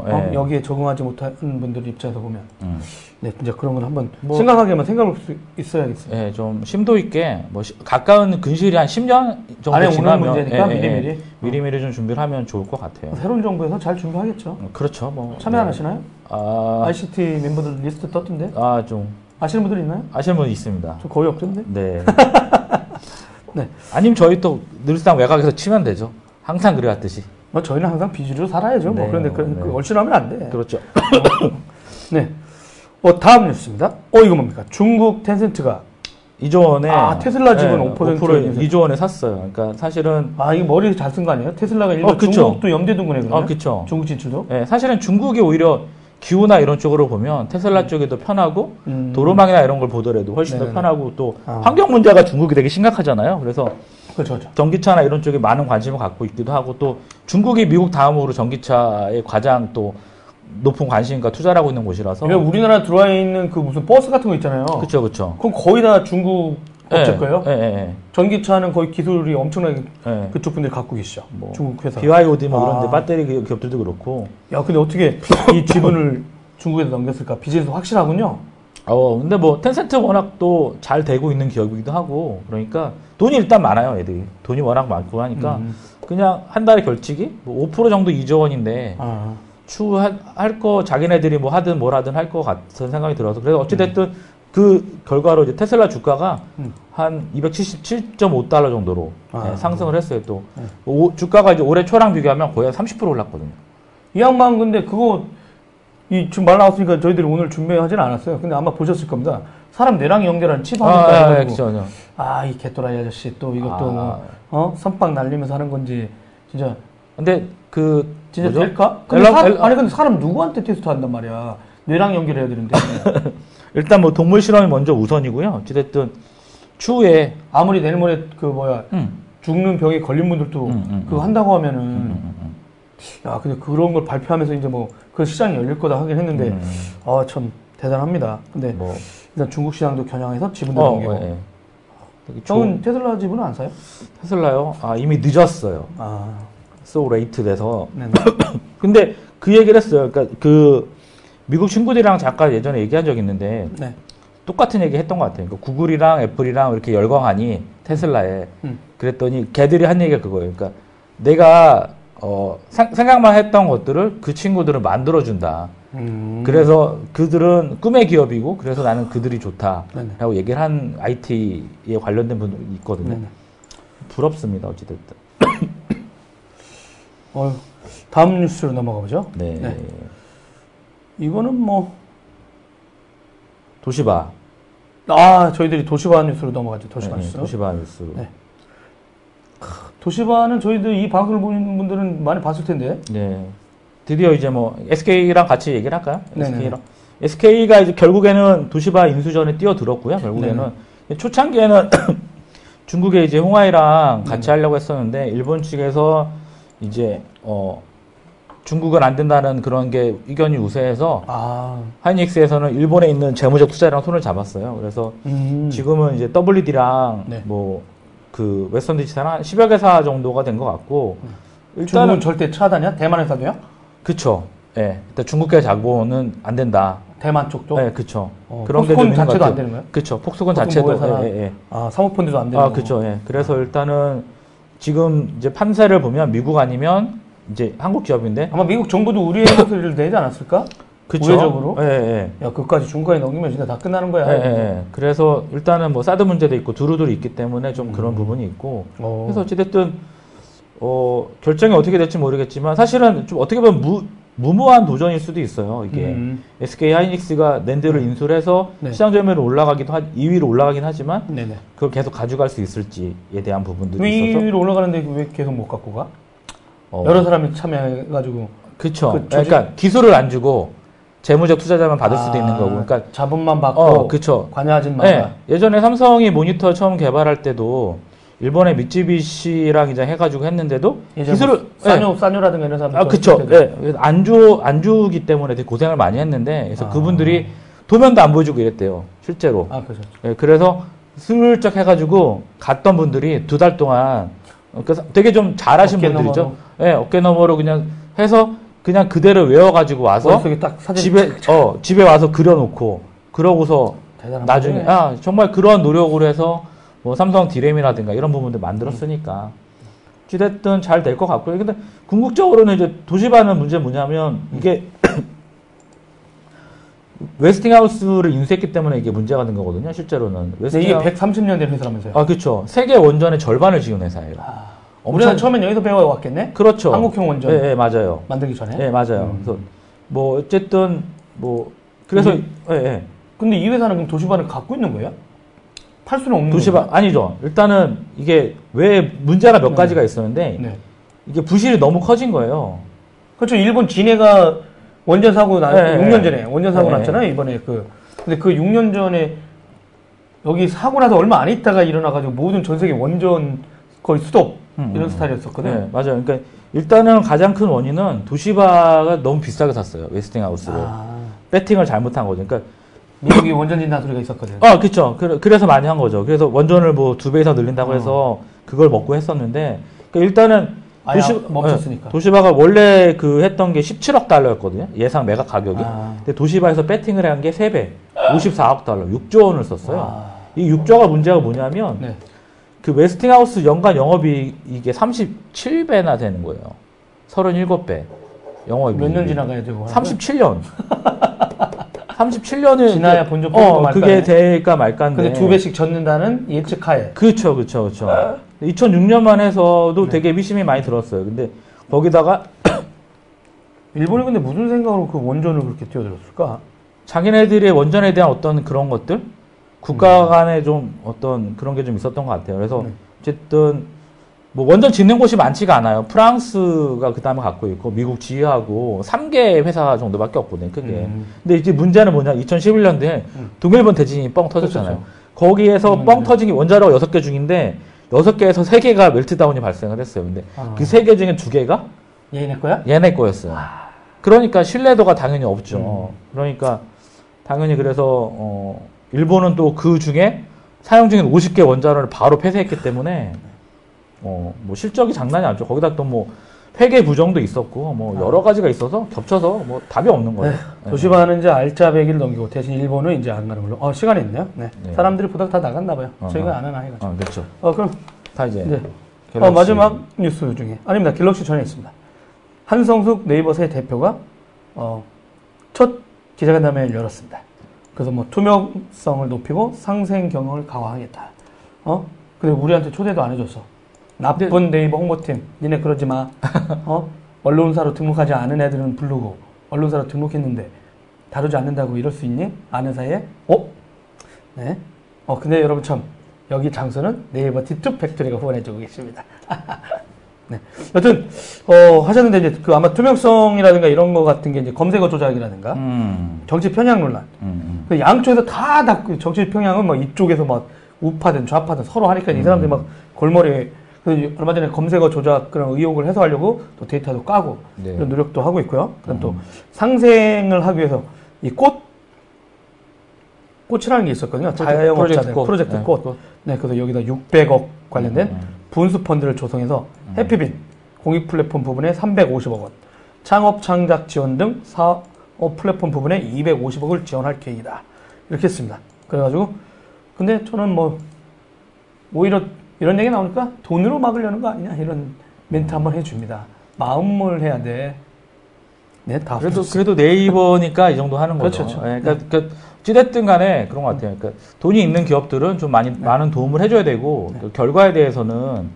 [SPEAKER 2] 예.
[SPEAKER 1] 어, 여기에 적응하지 못하는 분들 입장에서 보면
[SPEAKER 2] 음.
[SPEAKER 1] 네 진짜 그런 건 한번
[SPEAKER 2] 뭐-
[SPEAKER 1] 심각하게만 생각할 수 있어야겠어요.
[SPEAKER 2] 예, 좀 심도 있게 뭐 시- 가까운 근실이 한 10년 정도
[SPEAKER 1] 안에 오는
[SPEAKER 2] 지나면
[SPEAKER 1] 문제니까
[SPEAKER 2] 예, 예,
[SPEAKER 1] 미리미리.
[SPEAKER 2] 예. 미리미리 좀 준비를 하면 좋을 것 같아요.
[SPEAKER 1] 새로운 정부에서 잘 준비하겠죠.
[SPEAKER 2] 음, 그렇죠. 뭐
[SPEAKER 1] 참여 안
[SPEAKER 2] 네.
[SPEAKER 1] 하시나요?
[SPEAKER 2] 아,
[SPEAKER 1] ICT 멤버들 리스트 떴던데
[SPEAKER 2] 아, 좀
[SPEAKER 1] 아시는 분들 있나요?
[SPEAKER 2] 아시는 분 있습니다.
[SPEAKER 1] 저 거의 없던데.
[SPEAKER 2] 네.
[SPEAKER 1] 네.
[SPEAKER 2] 아니면 저희 또 늘상 외곽에서 치면 되죠. 항상 그래왔듯이.
[SPEAKER 1] 뭐 저희는 항상 비주류로 살아야죠. 뭐
[SPEAKER 2] 네,
[SPEAKER 1] 그런데 그,
[SPEAKER 2] 네.
[SPEAKER 1] 그 얼씬하면 안 돼.
[SPEAKER 2] 그렇죠.
[SPEAKER 1] 네. 어 다음 뉴스입니다. 어 이거 뭡니까? 중국 텐센트가
[SPEAKER 2] 2조 원에
[SPEAKER 1] 아, 테슬라 지분 5%
[SPEAKER 2] 5% 2조 원에 샀어요. 그러니까 사실은
[SPEAKER 1] 아 이거 머리 잘 쓴 거 아니에요? 테슬라가 일본
[SPEAKER 2] 어.
[SPEAKER 1] 중국도 염두에 둔 거네 그러면.
[SPEAKER 2] 아, 그쵸.
[SPEAKER 1] 중국 진출도.
[SPEAKER 2] 예, 사실은 중국이 오히려 기후나 이런 쪽으로 보면 테슬라 쪽이 더 편하고
[SPEAKER 1] 음.
[SPEAKER 2] 도로망이나 이런 걸 보더라도 훨씬 더
[SPEAKER 1] 네네네.
[SPEAKER 2] 편하고 또
[SPEAKER 1] 아.
[SPEAKER 2] 환경 문제가 중국이 되게 심각하잖아요. 그래서
[SPEAKER 1] 그렇죠, 그렇죠.
[SPEAKER 2] 전기차나 이런 쪽에 많은 관심을 갖고 있기도 하고 또 중국이 미국 다음으로 전기차에 가장 또 높은 관심과 투자를 하고 있는 곳이라서
[SPEAKER 1] 그러니까 우리나라 들어와 있는 그 무슨 버스 같은 거 있잖아요.
[SPEAKER 2] 그렇죠, 그렇죠.
[SPEAKER 1] 그럼 거의 다 중국 업체 거예요?
[SPEAKER 2] 예, 예,
[SPEAKER 1] 전기차는 거의 기술이 엄청나게
[SPEAKER 2] 예. 예.
[SPEAKER 1] 그쪽 분들이 갖고 계시죠.
[SPEAKER 2] 뭐
[SPEAKER 1] 중국 회사.
[SPEAKER 2] BYOD 뭐 이런데
[SPEAKER 1] 아.
[SPEAKER 2] 배터리 기- 기업들도 그렇고.
[SPEAKER 1] 야, 근데 어떻게 이 지분을 중국에서 넘겼을까? 비즈니스 확실하군요.
[SPEAKER 2] 어, 근데 뭐 텐센트 워낙 또 잘 되고 있는 기업이기도 하고 그러니까 돈이 일단 많아요, 애들이. 돈이 워낙 많고 하니까
[SPEAKER 1] 음.
[SPEAKER 2] 그냥 한 달에 결직이 뭐 5% 정도 2조 원인데
[SPEAKER 1] 아,
[SPEAKER 2] 추할 거 자기네들이 뭐 하든 뭘 하든 할 것 같은 생각이 들어서 그래서 어찌됐든
[SPEAKER 1] 음.
[SPEAKER 2] 그 결과로 이제 테슬라 주가가
[SPEAKER 1] 음.
[SPEAKER 2] 한 277.5달러 정도로
[SPEAKER 1] 아.
[SPEAKER 2] 네, 상승을 했어요 또
[SPEAKER 1] 네.
[SPEAKER 2] 오- 주가가 이제 올해 초랑 비교하면 거의 한 30% 올랐거든요.
[SPEAKER 1] 이 양반 근데 그거 이 지금 말 나왔으니까 저희들이 오늘 준비하진 않았어요. 근데 아마 보셨을 겁니다. 사람 뇌랑 연결하는 칩 하니까
[SPEAKER 2] 아, 아,
[SPEAKER 1] 해가지고
[SPEAKER 2] 그렇죠.
[SPEAKER 1] 아, 이 개또라이 아저씨 또 이것도
[SPEAKER 2] 아.
[SPEAKER 1] 뭐, 어? 선빵 날리면서 하는 건지, 진짜,
[SPEAKER 2] 근데 그
[SPEAKER 1] 진짜
[SPEAKER 2] 뭐죠?
[SPEAKER 1] 될까? 근데
[SPEAKER 2] 엘라-
[SPEAKER 1] 사-
[SPEAKER 2] 엘라-
[SPEAKER 1] 아니, 근데 사람 누구한테 테스트 한단 말이야. 뇌랑 연결해야 되는데.
[SPEAKER 2] 일단 뭐 동물 실험이 먼저 우선이고요. 어찌됐든 추후에
[SPEAKER 1] 아무리 내일 모레 그 뭐야,
[SPEAKER 2] 음,
[SPEAKER 1] 죽는 병에 걸린 분들도
[SPEAKER 2] 음, 음,
[SPEAKER 1] 그거
[SPEAKER 2] 음.
[SPEAKER 1] 한다고 하면은
[SPEAKER 2] 음, 음, 음.
[SPEAKER 1] 야, 근데 그런 걸 발표하면서 이제 뭐 그 시장이 열릴 거다 하긴 했는데
[SPEAKER 2] 음,
[SPEAKER 1] 아, 참 대단합니다. 근데
[SPEAKER 2] 뭐
[SPEAKER 1] 일단 중국 시장도 겨냥해서 지분도
[SPEAKER 2] 어,
[SPEAKER 1] 넘기고.
[SPEAKER 2] 예. 되게 좋은-
[SPEAKER 1] 형은 테슬라 지분은 안 사요?
[SPEAKER 2] 테슬라요? 아 이미 늦었어요.
[SPEAKER 1] 아,
[SPEAKER 2] so late 돼서
[SPEAKER 1] 네.
[SPEAKER 2] 근데 그 얘기를 했어요. 그러니까 그 미국 친구들이랑 잠깐 예전에 얘기한 적 있는데
[SPEAKER 1] 네.
[SPEAKER 2] 똑같은 얘기 했던 것 같아요. 그러니까 구글이랑 애플이랑 이렇게 열광하니 테슬라에
[SPEAKER 1] 음.
[SPEAKER 2] 그랬더니 걔들이 한 얘기가 그거예요. 그러니까 내가 어, 상- 생각만 했던 것들을 그 친구들은 만들어준다.
[SPEAKER 1] 음.
[SPEAKER 2] 그래서 그들은 꿈의 기업이고 그래서 나는 그들이 좋다라고
[SPEAKER 1] 네네.
[SPEAKER 2] 얘기를 한 IT에 관련된 분들이 있거든요.
[SPEAKER 1] 네네.
[SPEAKER 2] 부럽습니다. 어찌됐든.
[SPEAKER 1] 어, 다음 뉴스로 넘어가 보죠.
[SPEAKER 2] 네.
[SPEAKER 1] 네. 이거는 뭐,
[SPEAKER 2] 도시바.
[SPEAKER 1] 아, 저희들이 도시바 뉴스로 넘어가죠. 도시바
[SPEAKER 2] 네,
[SPEAKER 1] 뉴스.
[SPEAKER 2] 도시바 뉴스.
[SPEAKER 1] 네. 도시바는 저희들 이 방송을 보는 분들은 많이 봤을 텐데.
[SPEAKER 2] 네. 드디어 이제 뭐 SK랑 같이 얘기를 할까요?
[SPEAKER 1] 네네.
[SPEAKER 2] SK랑. SK가 이제 결국에는 도시바 인수전에 뛰어들었고요. 결국에는 초창기에는 중국에 이제 홍하이랑 같이
[SPEAKER 1] 네네.
[SPEAKER 2] 하려고 했었는데 일본 측에서 이제 어 중국은 안 된다는 그런 게 의견이 우세해서
[SPEAKER 1] 아,
[SPEAKER 2] 하이닉스에서는 일본에 있는 재무적 투자랑 손을 잡았어요. 그래서
[SPEAKER 1] 음.
[SPEAKER 2] 지금은 이제 WD랑
[SPEAKER 1] 네.
[SPEAKER 2] 뭐그 웨스턴 디지털 한 10여 개사 정도가 된 것 같고
[SPEAKER 1] 중국은
[SPEAKER 2] 일단은
[SPEAKER 1] 절대 차단이야? 대만 회사도요?
[SPEAKER 2] 그쵸. 예. 일단 중국계 자본은 안 된다.
[SPEAKER 1] 대만 쪽도?
[SPEAKER 2] 예, 그쵸.
[SPEAKER 1] 어,
[SPEAKER 2] 그런 게
[SPEAKER 1] 폭스콘 자체도 안. 되는 거예요?
[SPEAKER 2] 그쵸. 폭스콘 자체도.
[SPEAKER 1] 모회사나
[SPEAKER 2] 예, 예.
[SPEAKER 1] 아, 사모펀드도 안 되는
[SPEAKER 2] 아,
[SPEAKER 1] 거고.
[SPEAKER 2] 그쵸. 예. 그래서 일단은 지금 이제 판세를 보면 미국 아니면 이제 한국 기업인데.
[SPEAKER 1] 아마 미국 정부도 우리의 목소리를 내지 않았을까?
[SPEAKER 2] 그쵸.
[SPEAKER 1] 우회적으로?
[SPEAKER 2] 예, 예.
[SPEAKER 1] 야, 그까지 중간에 넘기면 진짜 다 끝나는 거야.
[SPEAKER 2] 예, 예, 예. 그래서 일단은 뭐 사드 문제도 있고 두루두루 있기 때문에 좀 그런 부분이 있고.
[SPEAKER 1] 어.
[SPEAKER 2] 그래서 어찌됐든 어, 결정이 어떻게 될지 모르겠지만 사실은 좀 어떻게 보면 무, 무모한 도전일 수도 있어요. 이게
[SPEAKER 1] 음.
[SPEAKER 2] SK 하이닉스가 낸드를 인수를 해서
[SPEAKER 1] 네.
[SPEAKER 2] 시장 점유율 올라가기도 하, 2위로 올라가긴 하지만
[SPEAKER 1] 네네.
[SPEAKER 2] 그걸 계속 가져갈 수 있을지에 대한 부분들이
[SPEAKER 1] 왜
[SPEAKER 2] 있어서
[SPEAKER 1] 2위로 올라가는데 왜 계속 못 갖고 가?
[SPEAKER 2] 어,
[SPEAKER 1] 여러 사람이 참여해가지고.
[SPEAKER 2] 그쵸.
[SPEAKER 1] 그 조직-
[SPEAKER 2] 그러니까 기술을 안 주고 재무적 투자자만 받을 수도
[SPEAKER 1] 아,
[SPEAKER 2] 있는 거고. 그러니까
[SPEAKER 1] 자본만 받고.
[SPEAKER 2] 어, 그쵸.
[SPEAKER 1] 관여하진 마.
[SPEAKER 2] 네, 예전에 삼성이 모니터 처음 개발할 때도 일본의 미쯔비시랑 이제 해가지고 했는데도
[SPEAKER 1] 이제
[SPEAKER 2] 기술을
[SPEAKER 1] 뭐 싸뇨, 싸뇨라든가 이런 사람.
[SPEAKER 2] 아, 그쵸. 예. 안 주, 안 주기 때문에 되게 고생을 많이 했는데, 그래서
[SPEAKER 1] 아.
[SPEAKER 2] 그분들이 도면도 안 보여주고 이랬대요. 실제로.
[SPEAKER 1] 아, 그죠.
[SPEAKER 2] 예, 그래서 슬쩍 해가지고 갔던 분들이 두 달 동안, 어, 그래서 되게 좀 잘하신
[SPEAKER 1] 어깨
[SPEAKER 2] 분들이죠. 예, 어깨 너머로 그냥 해서 그냥 그대로 외워가지고 와서. 집에, 어, 집에 와서 그려놓고, 그러고서 나중에,
[SPEAKER 1] 거네.
[SPEAKER 2] 아, 정말 그런 노력으로 해서 뭐 삼성 디램이라든가 이런 부분들 만들었으니까. 어찌됐든 잘 될 것 같고요. 근데 궁극적으로는 이제 도시바는 문제 뭐냐면 이게 웨스팅하우스를 인수했기 때문에 이게 문제가 된 거거든요. 실제로는.
[SPEAKER 1] 근데 이게
[SPEAKER 2] 웨스팅하우스.
[SPEAKER 1] 130년 된 회사라면서요.
[SPEAKER 2] 아, 그렇죠. 세계 원전의 절반을 지은 회사예요.
[SPEAKER 1] 아,
[SPEAKER 2] 엄청-
[SPEAKER 1] 우리가 처음엔 여기서 배워왔겠네?
[SPEAKER 2] 그렇죠.
[SPEAKER 1] 한국형 원전.
[SPEAKER 2] 예, 예, 맞아요.
[SPEAKER 1] 만들기 전에.
[SPEAKER 2] 예, 맞아요.
[SPEAKER 1] 음.
[SPEAKER 2] 그래서 뭐 어쨌든 뭐 그래서
[SPEAKER 1] 음.
[SPEAKER 2] 예, 예.
[SPEAKER 1] 근데 이 회사는 그럼 도시바를 갖고 있는 거예요? 팔 수는 없는
[SPEAKER 2] 도시바
[SPEAKER 1] 거예요?
[SPEAKER 2] 아니죠. 일단은 이게 왜 문제가 몇
[SPEAKER 1] 네.
[SPEAKER 2] 가지가 있었는데
[SPEAKER 1] 네.
[SPEAKER 2] 이게 부실이 너무 커진 거예요.
[SPEAKER 1] 그렇죠. 일본 진해가 원전 사고 나,
[SPEAKER 2] 네,
[SPEAKER 1] 6년
[SPEAKER 2] 네.
[SPEAKER 1] 전에 원전 사고
[SPEAKER 2] 네.
[SPEAKER 1] 났잖아요. 이번에 그. 근데 그 6년 전에 여기 사고 나서 얼마 안 있다가 일어나가지고 모든 전 세계 원전 거의 스톱
[SPEAKER 2] 음,
[SPEAKER 1] 이런
[SPEAKER 2] 음.
[SPEAKER 1] 스타일이었었거든요.
[SPEAKER 2] 네, 맞아요. 그러니까 일단은 가장 큰 원인은 도시바가 너무 비싸게 샀어요. 웨스팅하우스를.
[SPEAKER 1] 아,
[SPEAKER 2] 배팅을 잘못한 거죠. 그러니까
[SPEAKER 1] 미국이 원전 진단 소리가 있었거든.
[SPEAKER 2] 아, 그렇죠. 그래 서 많이 한 거죠. 그래서 원전을 뭐 두 배 이상 늘린다고
[SPEAKER 1] 어.
[SPEAKER 2] 해서 그걸 먹고 했었는데 그러니까 일단은
[SPEAKER 1] 아예 멈췄으니까.
[SPEAKER 2] 네, 도시바가 원래 그 했던 게 17억 달러였거든요. 예상 매각 가격이.
[SPEAKER 1] 아.
[SPEAKER 2] 근데 도시바에서 배팅을 한 게 3배. 54억 달러. 6조 원을 썼어요.
[SPEAKER 1] 와.
[SPEAKER 2] 이 6조가 문제가 뭐냐면
[SPEAKER 1] 네.
[SPEAKER 2] 그 웨스팅하우스 연간 영업이 이게 37배나 되는 거예요. 37배. 영업이.
[SPEAKER 1] 몇년 지나가야 되고.
[SPEAKER 2] 37년. 37년을
[SPEAKER 1] 지나야 본전
[SPEAKER 2] 어, 그게. 될까 말까인데.
[SPEAKER 1] 근데 두 배씩 젓는다는 예측하에.
[SPEAKER 2] 그렇죠, 그렇죠, 그렇죠. 2006년만 해서도
[SPEAKER 1] 네.
[SPEAKER 2] 되게 미심이 많이 들었어요. 근데 거기다가
[SPEAKER 1] 일본이 근데 무슨 생각으로 그 원전을 그렇게 뛰어들었을까?
[SPEAKER 2] 자기네들의 원전에 대한 어떤 그런 것들 국가 간에 좀 어떤 그런 게 좀 있었던 것 같아요. 그래서
[SPEAKER 1] 네.
[SPEAKER 2] 어쨌든 뭐 원전 짓는 곳이 많지가 않아요. 프랑스가 그 다음에 갖고 있고 미국 지휘하고 3개 회사 정도밖에 없거든요. 크게.
[SPEAKER 1] 음.
[SPEAKER 2] 근데 이제 문제는 뭐냐? 2011년도에
[SPEAKER 1] 음.
[SPEAKER 2] 동일본 대지진이 뻥 터졌잖아요.
[SPEAKER 1] 그렇죠.
[SPEAKER 2] 거기에서
[SPEAKER 1] 음,
[SPEAKER 2] 뻥
[SPEAKER 1] 네.
[SPEAKER 2] 터진 게 원자로가 6개 중인데 6개에서 3개가 멜트다운이 발생을 했어요. 근데
[SPEAKER 1] 아.
[SPEAKER 2] 그 3개 중에 2개가
[SPEAKER 1] 얘네 거야?
[SPEAKER 2] 얘네 거였어요. 그러니까 신뢰도가 당연히 없죠.
[SPEAKER 1] 음.
[SPEAKER 2] 그러니까 당연히 그래서 어, 일본은 또 그 중에 사용 중인 50개 원자로를 바로 폐쇄했기 때문에 어, 뭐 실적이 장난이 아니죠. 거기다 또뭐 회계 부정도 있었고 뭐 여러 가지가 있어서 겹쳐서 뭐 답이 없는 거예요. 네.
[SPEAKER 1] 도시바는 이제 알짜배기를 넘기고 대신 일본은 이제 안 가는 걸로. 어, 시간이 있네요. 네.
[SPEAKER 2] 네.
[SPEAKER 1] 사람들이 보다가 다 나갔나 봐요.
[SPEAKER 2] 어허.
[SPEAKER 1] 저희가 아는 아이가.
[SPEAKER 2] 아, 그렇죠.
[SPEAKER 1] 어, 그럼
[SPEAKER 2] 다 이제
[SPEAKER 1] 네. 어, 마지막 뉴스 중에 아닙니다. 갤럭시 전에 있습니다. 한성숙 네이버 새 대표가 어, 첫 기자간담회를 열었습니다. 그래서 뭐 투명성을 높이고 상생 경영을 강화하겠다. 어? 근데 우리한테 초대도 안 해줬어. 나쁜 네이버 홍보팀, 니네 그러지 마. 어? 언론사로 등록하지 않은 애들은 부르고 언론사로 등록했는데 다루지 않는다고 이럴 수 있니? 아는 사이에? 어? 네. 어, 근데 여러분 참 여기 장소는 네이버 D2 Factory가 후원해주고 계십니다. 네. 여튼 어, 하셨는데 이제 그 아마 투명성이라든가 이런 거 같은 게 이제 검색어 조작이라든가
[SPEAKER 2] 음,
[SPEAKER 1] 정치 편향 논란.
[SPEAKER 2] 음,
[SPEAKER 1] 그 양쪽에서 다, 다, 그 정치 편향은 막 이쪽에서 막 우파든 좌파든 서로 하니까 이 사람들이 막 골머리에, 그 얼마 전에 검색어 조작 그런 의혹을 해소하려고 또 데이터도 까고
[SPEAKER 2] 네.
[SPEAKER 1] 이런 노력도 하고 있고요. 그다음 또 상생을 하기 위해서 이 꽃, 꽃이라는 게 있었거든요. 자영업자들
[SPEAKER 2] 프로젝트 꽃.
[SPEAKER 1] 프로젝트
[SPEAKER 2] 네,
[SPEAKER 1] 꽃. 네, 그래서 여기다 600억 관련된
[SPEAKER 2] 음.
[SPEAKER 1] 분수 펀드를 조성해서 해피빈 공익 플랫폼 부분에 350억 원, 창업 창작 지원 등 사업 플랫폼 부분에 250억을 지원할 계획이다. 이렇게 했습니다. 그래가지고 근데 저는 뭐 오히려 이런 얘기 나오니까 돈으로 막으려는 거 아니냐 이런 멘트 한번 해줍니다. 마음을 해야 돼. 네, 다
[SPEAKER 2] 그래도
[SPEAKER 1] 없어졌어.
[SPEAKER 2] 그래도 네이버니까 이 정도 하는 거죠.
[SPEAKER 1] 그렇죠, 그렇죠.
[SPEAKER 2] 예, 그러니까, 그러니까 어찌됐든 간에 그런 것 같아요. 그러니까 돈이 있는 기업들은 좀 많이 많은 도움을 해줘야 되고 그 결과에 대해서는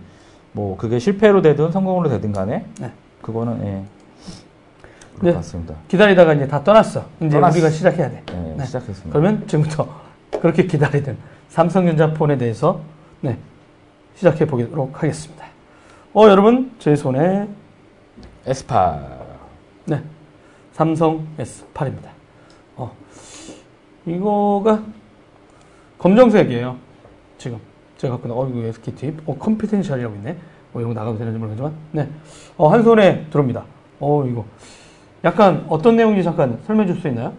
[SPEAKER 2] 뭐 그게 실패로 되든 성공으로 되든 간에
[SPEAKER 1] 네.
[SPEAKER 2] 그거는 예.
[SPEAKER 1] 네.
[SPEAKER 2] 것 같습니다.
[SPEAKER 1] 기다리다가 이제 다 떠났어. 이제
[SPEAKER 2] 떠났어.
[SPEAKER 1] 우리가 시작해야 돼.
[SPEAKER 2] 예,
[SPEAKER 1] 네.
[SPEAKER 2] 시작했습니다.
[SPEAKER 1] 그러면 지금부터 그렇게 기다리던 삼성전자 폰에 대해서 네, 시작해 보도록 하겠습니다. 어, 여러분, 제 손에
[SPEAKER 2] S8
[SPEAKER 1] 네, 삼성 S8입니다. 어, 이거가 검정색이에요. 지금 제가 갖고 있는 어, 이거 SKT, 어, confidential이라고 있네. 어, 이런 거 나가도 되는지 모르겠지만, 네, 어, 한 손에 들어옵니다. 어, 이거 약간 어떤 내용인지 잠깐 설명해 줄 수 있나요?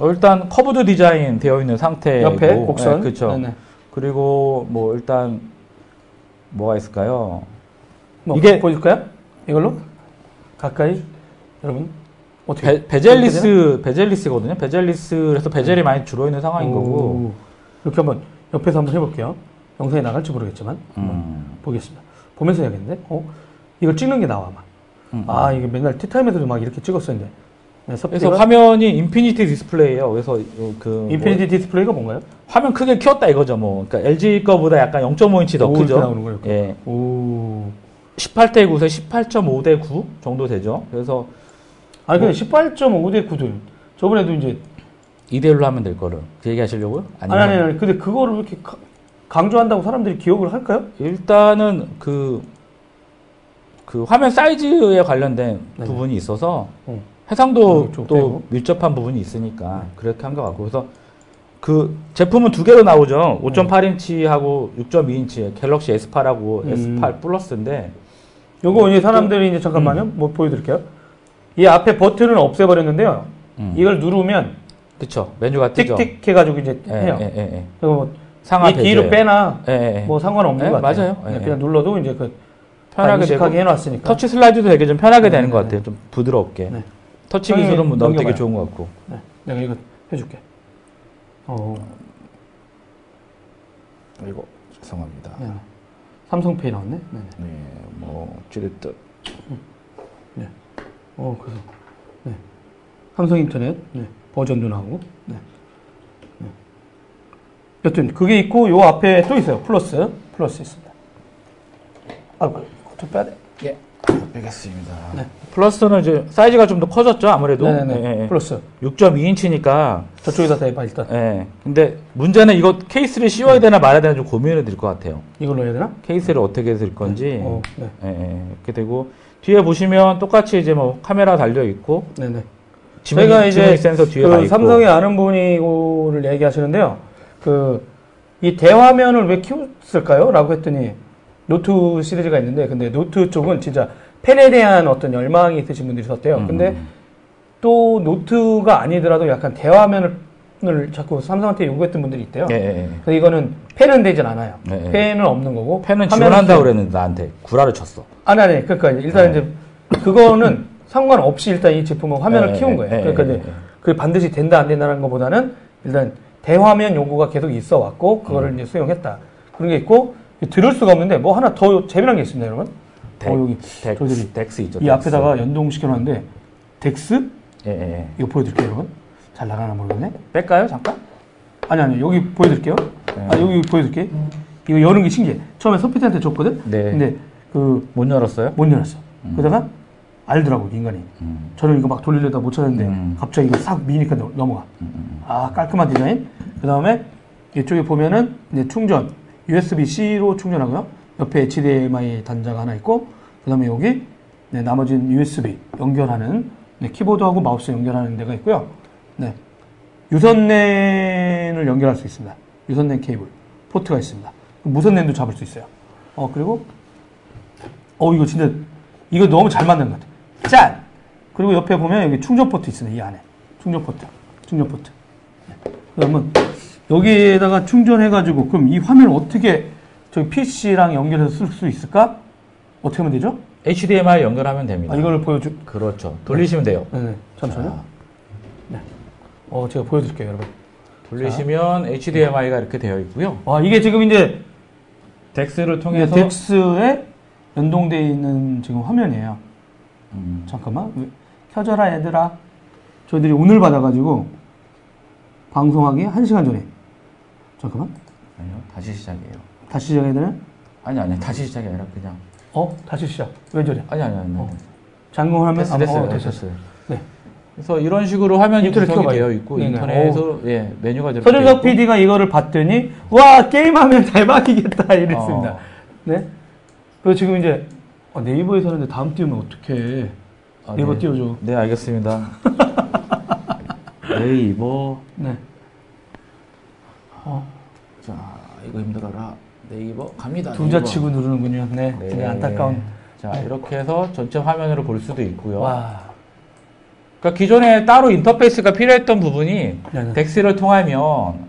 [SPEAKER 2] 어, 일단 curved 디자인 되어 있는 상태고
[SPEAKER 1] 옆에 곡선,
[SPEAKER 2] 그렇죠.
[SPEAKER 1] 네네.
[SPEAKER 2] 그리고 뭐 일단 뭐가 있을까요?
[SPEAKER 1] 뭐
[SPEAKER 2] 이게-
[SPEAKER 1] 보여줄까요? 이걸로 가까이 여러분 어떻게
[SPEAKER 2] 베, bezel-less bezel-less거든요. bezel-less에서 bezel이 많이 줄어 있는 상황인 거고.
[SPEAKER 1] 오, 이렇게 한번 옆에서 한번 해볼게요. 영상에 나갈지 모르겠지만
[SPEAKER 2] 음.
[SPEAKER 1] 보겠습니다. 보면서 해야겠는데, 어 이걸 찍는 게 나와 막.
[SPEAKER 2] 음.
[SPEAKER 1] 아 이게 맨날 티타임에서도 막 이렇게 찍었었는데. 네,
[SPEAKER 2] 그래서 화면이 infinity 디스플레이예요. 그래서 요- 그
[SPEAKER 1] infinity 디스플레이가 뭔가요?
[SPEAKER 2] 뭐 화면 크게 키웠다 이거죠. 뭐 그러니까 LG 거보다 약간 0.5인치 더
[SPEAKER 1] 오,
[SPEAKER 2] 크죠.
[SPEAKER 1] 나오는 거예요.
[SPEAKER 2] 예.
[SPEAKER 1] 오.
[SPEAKER 2] 18대 9에 18.5대 9 정도 되죠. 그래서
[SPEAKER 1] 아니
[SPEAKER 2] 뭐
[SPEAKER 1] 근데 18.5대 9도 저번에도 이제
[SPEAKER 2] 2대 1로 하면 될 거를. 그 얘기 하시려고요?
[SPEAKER 1] 아니 아니 아니 근데 그거를 이렇게 가- 강조한다고 사람들이 기억을 할까요?
[SPEAKER 2] 일단은 그, 그 화면 사이즈에 관련된
[SPEAKER 1] 네네.
[SPEAKER 2] 부분이 있어서
[SPEAKER 1] 어.
[SPEAKER 2] 해상도
[SPEAKER 1] 음, 좀
[SPEAKER 2] 또. 밀접한 부분이 있으니까 그렇게 한 것 같고 그래서 그 제품은 두 개로 나오죠. 5.8인치하고 6.2인치 갤럭시 S8하고
[SPEAKER 1] 음.
[SPEAKER 2] S8 플러스인데
[SPEAKER 1] 요거 이제 사람들이 이제 잠깐만요. 뭐 보여드릴게요. 이 앞에 버튼을 없애버렸는데요.
[SPEAKER 2] 음.
[SPEAKER 1] 이걸 누르면
[SPEAKER 2] 그쵸 메뉴가 뜨죠.
[SPEAKER 1] 틱틱 해가지고 이제
[SPEAKER 2] 예,
[SPEAKER 1] 해요.
[SPEAKER 2] 예, 예, 예.
[SPEAKER 1] 그리고 뭐
[SPEAKER 2] 상하
[SPEAKER 1] 이 뒤로. 빼나
[SPEAKER 2] 예, 예, 예.
[SPEAKER 1] 뭐 상관없는
[SPEAKER 2] 예,
[SPEAKER 1] 것 같아요.
[SPEAKER 2] 맞아요. 예,
[SPEAKER 1] 그냥 눌러도 이제 그
[SPEAKER 2] 편하게 되고
[SPEAKER 1] 해놨으니까.
[SPEAKER 2] 터치 슬라이드도 되게 좀 편하게
[SPEAKER 1] 네,
[SPEAKER 2] 되는 것
[SPEAKER 1] 네,
[SPEAKER 2] 같아요. 좀 부드럽게
[SPEAKER 1] 네.
[SPEAKER 2] 터치 기술은 뭐 너무 되게. 좋은 것 같고
[SPEAKER 1] 네, 내가 이거 해줄게. 어,
[SPEAKER 2] 이거 죄송합니다.
[SPEAKER 1] 네. 삼성페이 나왔네. 네. 네.
[SPEAKER 2] 네, 뭐 찌릿듯
[SPEAKER 1] 네. 어, 그래서 네. 삼성 인터넷 네. 버전도 나오고. 네. 네. 여튼 그게 있고 요 앞에 또 있어요. 플러스 플러스 있습니다. 아이고, 좀 빼야 돼. 예.
[SPEAKER 2] 빼겠습니다.
[SPEAKER 1] 네.
[SPEAKER 2] 플러스는 이제 사이즈가 좀 더 커졌죠, 아무래도.
[SPEAKER 1] 네네네.
[SPEAKER 2] 예, 예.
[SPEAKER 1] 플러스
[SPEAKER 2] 6.2인치니까.
[SPEAKER 1] 저쪽에다 대봐 일단
[SPEAKER 2] 예. 근데 문제는 이거 케이스를 씌워야 되나 말아야 되나 좀 고민이 될 것 같아요.
[SPEAKER 1] 이걸로 해야 되나?
[SPEAKER 2] 케이스를 어떻게 들 건지.
[SPEAKER 1] 어, 네.
[SPEAKER 2] 이렇게 되고 뒤에 보시면 똑같이 이제 뭐 카메라 달려 있고
[SPEAKER 1] 네 네.
[SPEAKER 2] 지문이,
[SPEAKER 1] 제가 이제
[SPEAKER 2] 센서 뒤에
[SPEAKER 1] 그. 삼성의 아는 분이 이거를 얘기하시는데요. 그 이 대화면을 왜 키웠을까요? 라고 했더니 노트 시리즈가 있는데 근데 노트 쪽은 진짜 펜에 대한 어떤 열망이 있으신 분들이 있었대요.
[SPEAKER 2] 음,
[SPEAKER 1] 근데
[SPEAKER 2] 음.
[SPEAKER 1] 또 노트가 아니더라도 약간 대화면을 자꾸 삼성한테 요구했던 분들이 있대요.
[SPEAKER 2] 예, 예, 예.
[SPEAKER 1] 그래서 이거는 펜은 되진 않아요.
[SPEAKER 2] 네, 네.
[SPEAKER 1] 펜은 없는 거고.
[SPEAKER 2] 펜은 지원한다고
[SPEAKER 1] 쓰-
[SPEAKER 2] 그랬는데 나한테 구라를 쳤어.
[SPEAKER 1] 아니, 아니. 그러니까 일단
[SPEAKER 2] 네.
[SPEAKER 1] 이제 그거는 상관없이 일단 이 제품은 화면을
[SPEAKER 2] 네,
[SPEAKER 1] 키운
[SPEAKER 2] 네,
[SPEAKER 1] 거예요.
[SPEAKER 2] 네,
[SPEAKER 1] 그러니까
[SPEAKER 2] 네,
[SPEAKER 1] 이제
[SPEAKER 2] 네.
[SPEAKER 1] 그 반드시 된다 안 된다는 것보다는 일단 대화면 요구가 계속 있어 왔고 그거를
[SPEAKER 2] 음.
[SPEAKER 1] 이제 수용했다. 그런 게 있고 들을 수가 없는데 뭐 하나 더 재미난 게 있습니다, 여러분.
[SPEAKER 2] 덱,
[SPEAKER 1] 어, 여기
[SPEAKER 2] 덱,
[SPEAKER 1] 저희들이
[SPEAKER 2] DeX 있죠.
[SPEAKER 1] 이
[SPEAKER 2] DeX.
[SPEAKER 1] 앞에다가 연동시켜 놨는데 DeX
[SPEAKER 2] 예, 예, 예.
[SPEAKER 1] 이거 보여드릴게요, 여러분. 잘 나가나 모르겠네.
[SPEAKER 2] 뺄까요? 잠깐?
[SPEAKER 1] 아니 아니 여기 보여드릴게요.
[SPEAKER 2] 네.
[SPEAKER 1] 아 여기 보여드릴게. 이거 여는 게 신기해. 처음에 소피트한테 줬거든.
[SPEAKER 2] 네.
[SPEAKER 1] 근데 그
[SPEAKER 2] 못 열었어요?
[SPEAKER 1] 못 열었어. 그러다가 알더라고 인간이.
[SPEAKER 2] 음.
[SPEAKER 1] 저는 이거 막 돌리려다 못 찾았는데
[SPEAKER 2] 음.
[SPEAKER 1] 갑자기 이거 싹 미니까 넘- 넘어가. 아 깔끔한 디자인. 그 다음에 이쪽에 보면은 이제 충전 USB-C로 충전하고요. 옆에 HDMI 단자가 하나 있고 그 다음에 여기 네, 나머지는 USB 연결하는 네, 키보드하고 마우스 연결하는 데가 있고요. 네. 유선랜을 연결할 수 있습니다. 유선랜 케이블 포트가 있습니다. 무선랜도 잡을 수 있어요. 어 그리고 어 이거 진짜 이거 너무 잘 만든 것 같아. 짠. 그리고 옆에 보면 여기 충전 포트 있습니다. 이 안에 충전 포트, 충전 포트. 네. 그러면 여기에다가 충전해가지고 그럼 이 화면을 어떻게 저기 PC랑 연결해서 쓸 수 있을까? 어떻게 하면 되죠?
[SPEAKER 2] HDMI 연결하면 됩니다.
[SPEAKER 1] 아, 이걸 보여주.
[SPEAKER 2] 그렇죠. 돌리시면 돼요.
[SPEAKER 1] 네네. 잠시만요.
[SPEAKER 2] 자,
[SPEAKER 1] 어 제가 보여드릴게요, 여러분.
[SPEAKER 2] 돌리시면 HDMI가 이렇게 되어 있고요.
[SPEAKER 1] 와 이게 지금 이제
[SPEAKER 2] DeX를 통해서
[SPEAKER 1] DeX에 연동되어 있는 지금 화면이에요.
[SPEAKER 2] 음,
[SPEAKER 1] 잠깐만 왜- 켜져라 얘들아. 저희들이 오늘 받아가지고 방송하기 1시간 전에. 잠깐만.
[SPEAKER 2] 아니요, 다시 시작이에요.
[SPEAKER 1] 다시 시작해야 되나?
[SPEAKER 2] 아니 아니 다시 시작이 아니라 그냥
[SPEAKER 1] 어? 다시 시작. 왜 저래?
[SPEAKER 2] 아니 아니 아니.
[SPEAKER 1] 어. 잠금하면
[SPEAKER 2] 됐어
[SPEAKER 1] 아,
[SPEAKER 2] 됐어요
[SPEAKER 1] 어, 됐어.
[SPEAKER 2] 됐어요.
[SPEAKER 1] 네.
[SPEAKER 2] 그래서 이런 식으로 화면이 구성이. 되어 있고
[SPEAKER 1] 네네.
[SPEAKER 2] 인터넷으로 예 메뉴가 되어
[SPEAKER 1] 서준석. PD가 이거를 봤더니 와 게임하면 대박이겠다 이랬습니다.
[SPEAKER 2] 어.
[SPEAKER 1] 네. 그리고 지금 이제 어, 네이버에서 하는데 다음 띄우면 어떡해.
[SPEAKER 2] 아,
[SPEAKER 1] 네이버
[SPEAKER 2] 네.
[SPEAKER 1] 띄워줘.
[SPEAKER 2] 네 알겠습니다. 네이버
[SPEAKER 1] 네. 어,
[SPEAKER 2] 자 이거 힘들어라 네이버 갑니다.
[SPEAKER 1] 두자
[SPEAKER 2] 네이버.
[SPEAKER 1] 치고 누르는군요. 네.
[SPEAKER 2] 네.
[SPEAKER 1] 되게 안타까운.
[SPEAKER 2] 자 이렇게 해서 전체 화면으로 볼 수도 있고요.
[SPEAKER 1] 와.
[SPEAKER 2] 그러니까 기존에 따로 인터페이스가 필요했던 부분이
[SPEAKER 1] 네네.
[SPEAKER 2] DeX를 통하면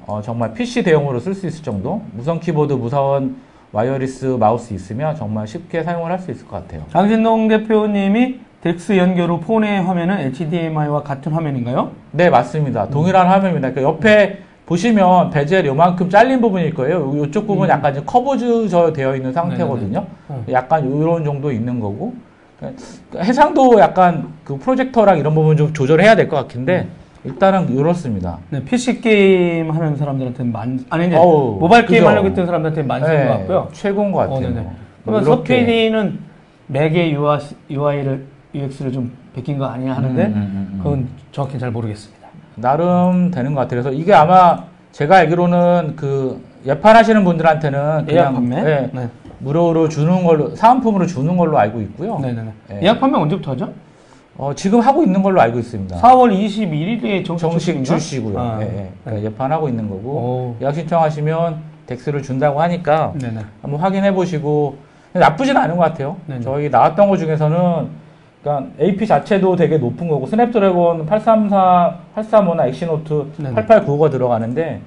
[SPEAKER 2] 어, 정말 PC 대용으로 쓸 수 있을 정도 무선 키보드, 무선 wireless 마우스 있으면 정말 쉽게 사용을 할 수 있을 것 같아요.
[SPEAKER 1] 장진동 대표님이 DeX 연결 후 폰의 화면은 HDMI와 같은 화면인가요?
[SPEAKER 2] 네 맞습니다. 동일한 화면입니다. 그러니까 옆에 보시면 베젤 요만큼 잘린 부분일 거예요. 이쪽 부분 은 약간 curved 되어 있는 상태거든요.
[SPEAKER 1] 음.
[SPEAKER 2] 약간 이런 정도 있는 거고 그러니까 해상도 약간 그 프로젝터랑 이런 부분 좀 조절해야 될 것 같은데 일단은 이렇습니다.
[SPEAKER 1] 네, PC 게임 하는 사람들한테는 만, 아니 이제
[SPEAKER 2] 어우,
[SPEAKER 1] 모바일 게임
[SPEAKER 2] 그죠?
[SPEAKER 1] 하려고 했던 사람들한테는 쓴
[SPEAKER 2] 네,
[SPEAKER 1] 것 같고요.
[SPEAKER 2] 최고인 것 같아요.
[SPEAKER 1] 어, 네네.
[SPEAKER 2] 뭐
[SPEAKER 1] 그러면. 서PD는 맥의 UI, UI를 UX를 좀 베낀 거 아니냐 하는데
[SPEAKER 2] 음, 음, 음, 음.
[SPEAKER 1] 그건 정확히 잘 모르겠습니다.
[SPEAKER 2] 나름 되는 것 같아요. 그래서 이게 아마 제가 알기로는 그 예판하시는 분들한테는
[SPEAKER 1] 예약
[SPEAKER 2] 그냥
[SPEAKER 1] 판매?
[SPEAKER 2] 예,
[SPEAKER 1] 네.
[SPEAKER 2] 무료로 주는 걸로 사은품으로 주는 걸로 알고 있고요.
[SPEAKER 1] 네네네.
[SPEAKER 2] 네.
[SPEAKER 1] 예 약 판매 언제부터 하죠?
[SPEAKER 2] 어, 지금 하고 있는 걸로 알고 있습니다.
[SPEAKER 1] 4월 21일에 정식,
[SPEAKER 2] 정식? 출시고요.
[SPEAKER 1] 아,
[SPEAKER 2] 예, 예. 그러니까 예판하고 있는 거고
[SPEAKER 1] 오.
[SPEAKER 2] 예약 신청하시면 DeX를 준다고 하니까
[SPEAKER 1] 네네.
[SPEAKER 2] 한번 확인해 보시고 나쁘진 않은 것 같아요.
[SPEAKER 1] 네네.
[SPEAKER 2] 저희 나왔던 것 중에서는 그러니까 AP 자체도 되게 높은 거고 Snapdragon 834, 835나 Exynos
[SPEAKER 1] 네네.
[SPEAKER 2] 8895가 들어가는데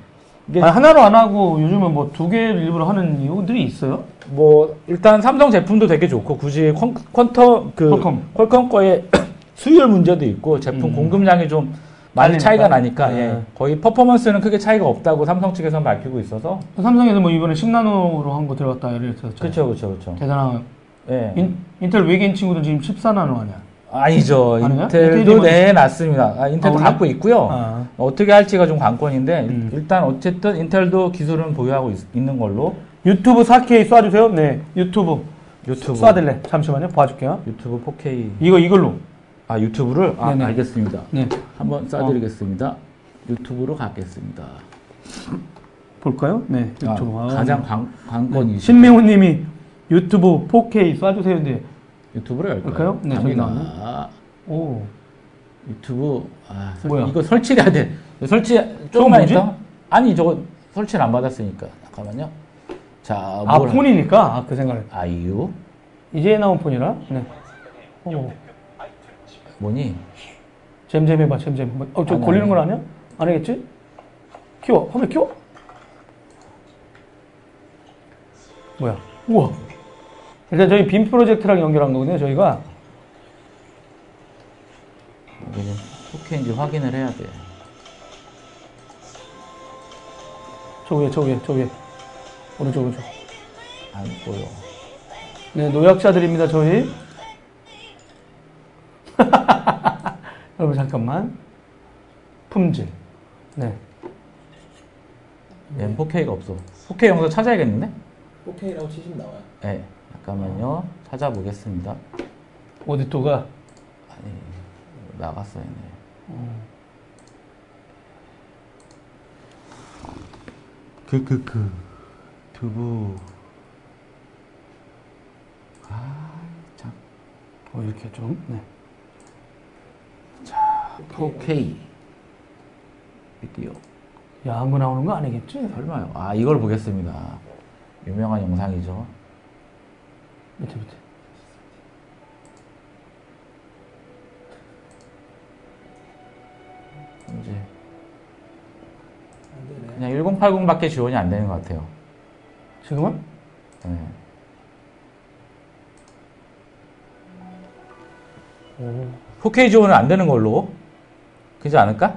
[SPEAKER 2] 이게
[SPEAKER 1] 아니, 하나로 안 하고 요즘은 뭐 두 개를 일부러 하는 이유들이 있어요?
[SPEAKER 2] 뭐 일단 삼성 제품도 되게 좋고 굳이 퀄- 퀄텀 그 Qualcomm. Qualcomm 거에 수율 문제도 있고 제품
[SPEAKER 1] 음.
[SPEAKER 2] 공급량이 좀 많이. 차이가 나니까
[SPEAKER 1] 네.
[SPEAKER 2] 예. 거의 퍼포먼스는 크게 차이가 없다고 삼성 측에서 밝히고 있어서
[SPEAKER 1] 삼성에서 뭐 이번에 10나노로 한 거 들어갔다 이랬었죠.
[SPEAKER 2] 그렇죠 그렇죠 그렇죠
[SPEAKER 1] 대단한.
[SPEAKER 2] 예.
[SPEAKER 1] 인, 인텔 외계인 친구들 지금 14나노 아니야?
[SPEAKER 2] 아니죠
[SPEAKER 1] 아니에요?
[SPEAKER 2] Intel도 내놨습니다 아, Intel도
[SPEAKER 1] 아?
[SPEAKER 2] 갖고 있고요
[SPEAKER 1] 아.
[SPEAKER 2] 어떻게 할지가 좀 관건인데
[SPEAKER 1] 음.
[SPEAKER 2] 일단 어쨌든 Intel도 기술은 보유하고 있, 는 걸로
[SPEAKER 1] 유튜브 4K 쏴주세요. 네, 유튜브.
[SPEAKER 2] 유튜브
[SPEAKER 1] 쏴드래. 잠시만요. 봐줄게요.
[SPEAKER 2] 유튜브 4K
[SPEAKER 1] 이거 이걸로.
[SPEAKER 2] 아 유튜브를 아
[SPEAKER 1] 네네.
[SPEAKER 2] 알겠습니다
[SPEAKER 1] 네.
[SPEAKER 2] 한번 쏴드리겠습니다. 유튜브로 가겠습니다.
[SPEAKER 1] 볼까요? 네,
[SPEAKER 2] 아,
[SPEAKER 1] 유튜브. 아,
[SPEAKER 2] 가장 관, 관건이
[SPEAKER 1] 신명훈님이 유튜브 4K 쏴주세요. 네.
[SPEAKER 2] 유튜브를 열까요?
[SPEAKER 1] 네, 저기
[SPEAKER 2] 갑니다.
[SPEAKER 1] 오.
[SPEAKER 2] 유튜브 아 설-
[SPEAKER 1] 뭐야?
[SPEAKER 2] 이거 설치를 해야 돼. 설치 조금만? 있다. 아니 저거 설치를 안 받았으니까 잠깐만요. 자,
[SPEAKER 1] 아,
[SPEAKER 2] 뭘
[SPEAKER 1] 폰이니까. 아, 그 생각을.
[SPEAKER 2] 아이유
[SPEAKER 1] 이제 나온 폰이라. 네. 어.
[SPEAKER 2] 뭐니?
[SPEAKER 1] 잼잼 해봐, 잼잼. 뭐, 어, 저
[SPEAKER 2] 아니,
[SPEAKER 1] 걸리는. 건 아니야? 아니겠지? 키워. 화면 키워? 뭐야? 우와. 일단 저희 빔 프로젝트랑 연결한 거거든요, 저희가.
[SPEAKER 2] 여기는 4K인지 확인을 해야 돼.
[SPEAKER 1] 저 위에, 저 위에, 저 위에. 오른쪽, 오른쪽.
[SPEAKER 2] 안 보여.
[SPEAKER 1] 네, 노약자들입니다, 저희. 여러분, 잠깐만. 품질. 네.
[SPEAKER 2] 얘는 4K가 없어. 4K 영상 찾아야겠는데?
[SPEAKER 3] 4K라고 치시면 나와요.
[SPEAKER 2] 네. 잠깐만요. 찾아보겠습니다.
[SPEAKER 1] 오디토가.
[SPEAKER 2] 아니, 나갔어, 얘네. 그, 그, 그. 두부. 아, 참.
[SPEAKER 1] 어, 이렇게 좀. 네.
[SPEAKER 2] 4K. 비디오.
[SPEAKER 1] 야한 거 나오는 거 아니겠지?
[SPEAKER 2] 설마요. 아, 이걸 보겠습니다. 유명한 영상이죠.
[SPEAKER 1] 밑에, 밑에.
[SPEAKER 2] 이제. 그냥 1080밖에 지원이 안 되는 것 같아요.
[SPEAKER 1] 지금은?
[SPEAKER 2] 네.
[SPEAKER 1] 오.
[SPEAKER 2] 4K 지원은 안 되는 걸로. 그지 않을까?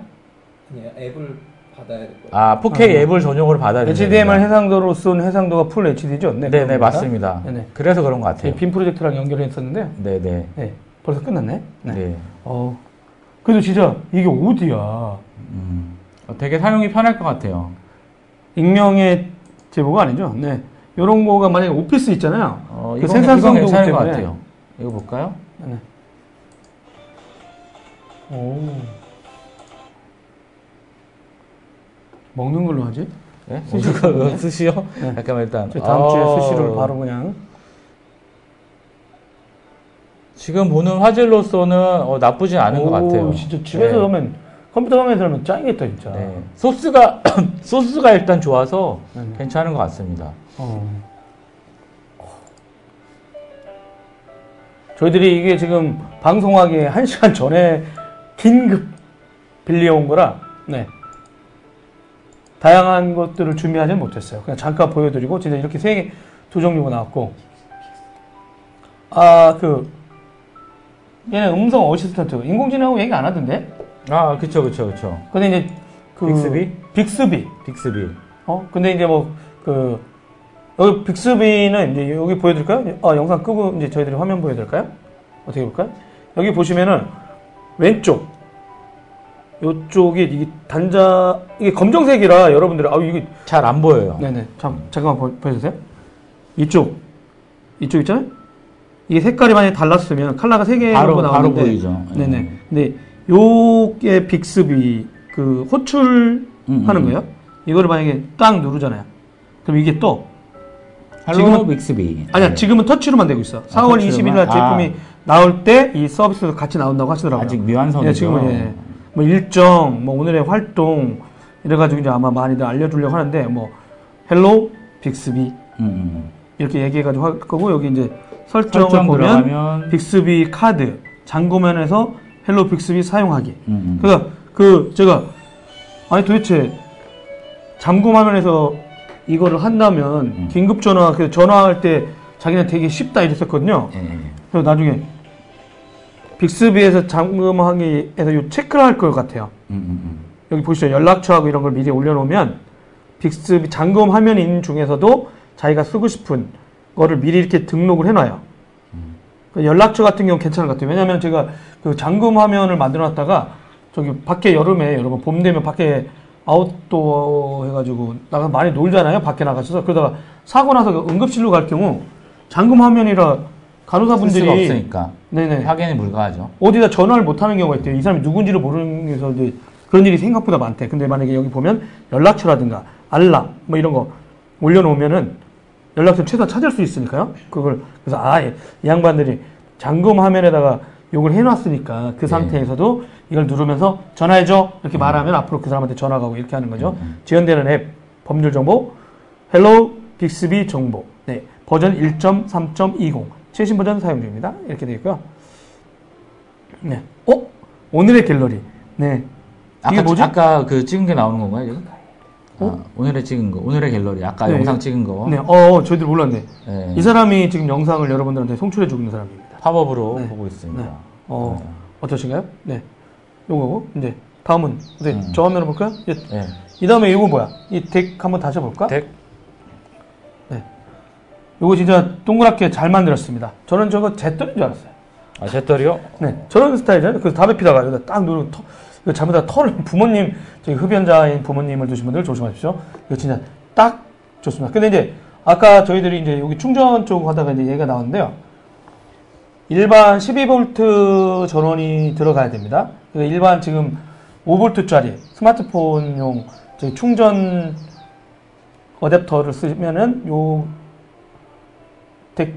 [SPEAKER 3] 아니에요. 앱을 받아야 될 거예요.
[SPEAKER 2] 아, 4K 앱을 전용으로 받아야 되는
[SPEAKER 1] HDMI 해상도로 쏜 해상도가 풀 HD죠?
[SPEAKER 2] 네, 네, 맞습니다.
[SPEAKER 1] 네네.
[SPEAKER 2] 그래서 그런 것 같아요.
[SPEAKER 1] 빔 프로젝트랑 연결했었는데요.
[SPEAKER 2] 네, 네.
[SPEAKER 1] 네. 벌써 끝났네.
[SPEAKER 2] 네.
[SPEAKER 1] 네. 어. 그래도 진짜 이게 어디야?
[SPEAKER 2] 음. 어, 되게 사용이 편할 것 같아요.
[SPEAKER 1] 익명의 제보가 아니죠? 네. 요런 거가 만약에 오피스 있잖아요.
[SPEAKER 2] 어,
[SPEAKER 1] 그
[SPEAKER 2] 이건,
[SPEAKER 1] 생산성
[SPEAKER 2] 이건 괜찮은 것
[SPEAKER 1] 때문에.
[SPEAKER 2] 같아요. 이거 볼까요?
[SPEAKER 1] 네. 오. 먹는 걸로 하지?
[SPEAKER 2] 네?
[SPEAKER 1] 스시.
[SPEAKER 2] 스시요? 스시요?
[SPEAKER 1] 네.
[SPEAKER 2] 잠깐만 일단.
[SPEAKER 1] 저 다음 주에
[SPEAKER 2] 어,
[SPEAKER 1] 스시를 바로 그냥.
[SPEAKER 2] 지금 보는 화질로서는 어, 나쁘진 않은 것
[SPEAKER 1] 오,
[SPEAKER 2] 같아요.
[SPEAKER 1] 진짜 집에서
[SPEAKER 2] 네.
[SPEAKER 1] 하면 컴퓨터 화면에서 하면 짱이겠다 진짜.
[SPEAKER 2] 네. 소스가 소스가 일단 좋아서
[SPEAKER 1] 네.
[SPEAKER 2] 괜찮은 것 같습니다.
[SPEAKER 1] 어. 저희들이 이게 지금 방송하기 한 시간 전에 긴급 빌려온 거라, 네. 다양한 것들을 준비하지는 못했어요. 그냥 잠깐 보여드리고, 진짜 이렇게 세 개, 두 종류가 나왔고, 아, 그, 얘는 음성 assistant, 인공지능하고 얘기 안 하던데?
[SPEAKER 2] 아, 그쵸, 그쵸, 그쵸.
[SPEAKER 1] 근데 이제, 그.
[SPEAKER 2] Bixby? Bixby. Bixby.
[SPEAKER 1] 어? 근데 이제 뭐, 그, 여기 빅스비는 이제 여기 보여드릴까요? 아, 영상 끄고 이제 저희들이 화면 보여드릴까요? 어떻게 볼까요? 여기 보시면은 왼쪽, 요쪽이 이게 단자, 이게 검정색이라 여러분들이, 아, 이게,
[SPEAKER 2] 잘 안 보여요.
[SPEAKER 1] 네네. 잠, 잠깐만 보, 보여주세요. 이쪽, 이쪽 있잖아요? 이게 색깔이 만약에 달랐으면 컬러가 세 개로.
[SPEAKER 2] 바로 보이죠.
[SPEAKER 1] 네네.
[SPEAKER 2] 음.
[SPEAKER 1] 근데 요게 빅스비 그 호출하는
[SPEAKER 2] 음, 음.
[SPEAKER 1] 거예요. 이거를 만약에 딱 누르잖아요. 그럼 이게 또 지금은-
[SPEAKER 2] Bixby.
[SPEAKER 1] 아니야
[SPEAKER 2] 네.
[SPEAKER 1] 지금은 터치로만 되고 있어. 4월
[SPEAKER 2] 터치로만?
[SPEAKER 1] 20일 날
[SPEAKER 2] 아.
[SPEAKER 1] 제품이 나올 때 이 서비스도 같이 나온다고 하시더라고요.
[SPEAKER 2] 아직 미완성이죠.
[SPEAKER 1] 예, 지금은 예. 뭐 일정, 뭐 오늘의 활동 이래가지고 이제 아마 많이들 알려주려고 하는데 뭐 Hello Bixby
[SPEAKER 2] 음, 음.
[SPEAKER 1] 이렇게 얘기해가지고 할 거고 여기 이제 설정을
[SPEAKER 2] 설정
[SPEAKER 1] 보면
[SPEAKER 2] 들어가면
[SPEAKER 1] Bixby 카드 잠금화면에서 Hello Bixby 사용하기.
[SPEAKER 2] 음, 음.
[SPEAKER 1] 그러니까 그 제가 아니 도대체 잠금 화면에서 이거를 한다면
[SPEAKER 2] 음.
[SPEAKER 1] 긴급 전화 그 전화할 때 자기는 되게 쉽다 이랬었거든요.
[SPEAKER 2] 예, 예.
[SPEAKER 1] 그래서 나중에 빅스비에서 잠금하기에서 요 체크를 할 것 같아요.
[SPEAKER 2] 음, 음, 음.
[SPEAKER 1] 여기 보시죠. 연락처하고 이런 걸 미리 올려놓으면 빅스비 잠금 화면인 중에서도 자기가 쓰고 싶은 거를 미리 이렇게 등록을 해놔요. 그 연락처 같은 경우는 괜찮은 것 같아요. 왜냐하면 제가 그 잠금 화면을 만들어놨다가 저기 밖에 여름에 여러분 봄 되면 밖에 아웃도어 해가지고 나가 많이 놀잖아요. 밖에 나가셔서 그러다가 사고 나서 그 응급실로 갈 경우 잠금 화면이라
[SPEAKER 2] 쓸
[SPEAKER 1] 간호사 분들이
[SPEAKER 2] 수가 없으니까
[SPEAKER 1] 네네
[SPEAKER 2] 확인이 불가하죠.
[SPEAKER 1] 어디다 전화를 못 하는 경우가 있대요. 이 사람이 누군지를 모르면서 이제 그런 일이 생각보다 많대. 근데 만약에 여기 보면 연락처라든가 알람 뭐 이런 거 올려놓으면은 연락처를 최소한 찾을 수 있으니까요. 그걸 그래서 아, 예, 이 양반들이 잠금 화면에다가 요걸 해놨으니까 그
[SPEAKER 2] 네.
[SPEAKER 1] 상태에서도 이걸 누르면서 전화해줘 이렇게 말하면 앞으로 그 사람한테 전화가 오고 이렇게 하는 거죠. 지원되는 앱 법률 정보 Hello Bixby 정보 네 버전 1.3.20 최신 버전 사용 중입니다. 이렇게 되어 있고요. 네. 어? 오늘의 갤러리. 네.
[SPEAKER 2] 아까,
[SPEAKER 1] 이게 뭐지?
[SPEAKER 2] 아까 그 찍은 게 나오는 건가요, 지금?
[SPEAKER 1] 어?
[SPEAKER 2] 아, 오늘의 찍은 거, 오늘의 갤러리. 아까
[SPEAKER 1] 네.
[SPEAKER 2] 영상 찍은 거.
[SPEAKER 1] 네. 어, 저희들 몰랐네.
[SPEAKER 2] 네.
[SPEAKER 1] 이 사람이 지금 영상을 여러분들한테 송출해 주고 있는 사람입니다.
[SPEAKER 2] 팝업으로
[SPEAKER 1] 네.
[SPEAKER 2] 보고 있습니다.
[SPEAKER 1] 네. 어,
[SPEAKER 2] 네.
[SPEAKER 1] 어떠신가요? 네. 요거고, 이제, 다음은, 이제
[SPEAKER 2] 음.
[SPEAKER 1] 저 화면을 볼까요? 예.
[SPEAKER 2] 네.
[SPEAKER 1] 이 다음에 이거 뭐야? 이 덱 한번 다시 해볼까?
[SPEAKER 2] 덱.
[SPEAKER 1] 요거 진짜 동그랗게 잘 만들었습니다. 저는 저거 제떨인 줄 알았어요.
[SPEAKER 2] 아, 제떨이요?
[SPEAKER 1] 네. 저런 스타일이잖아요. 그래서 담배 피다가 여기다 딱 누르고 터, 이거 잘못하다 털을, 부모님, 저기 흡연자인 부모님을 두신 분들 조심하십시오. 이거 진짜 딱 좋습니다. 근데 이제, 아까 저희들이 이제 여기 충전 쪽 하다가 이제 얘가 나왔는데요. 일반 12V 전원이 들어가야 됩니다. 일반 지금 5V짜리 스마트폰용 충전 어댑터를 쓰면은 요 deck,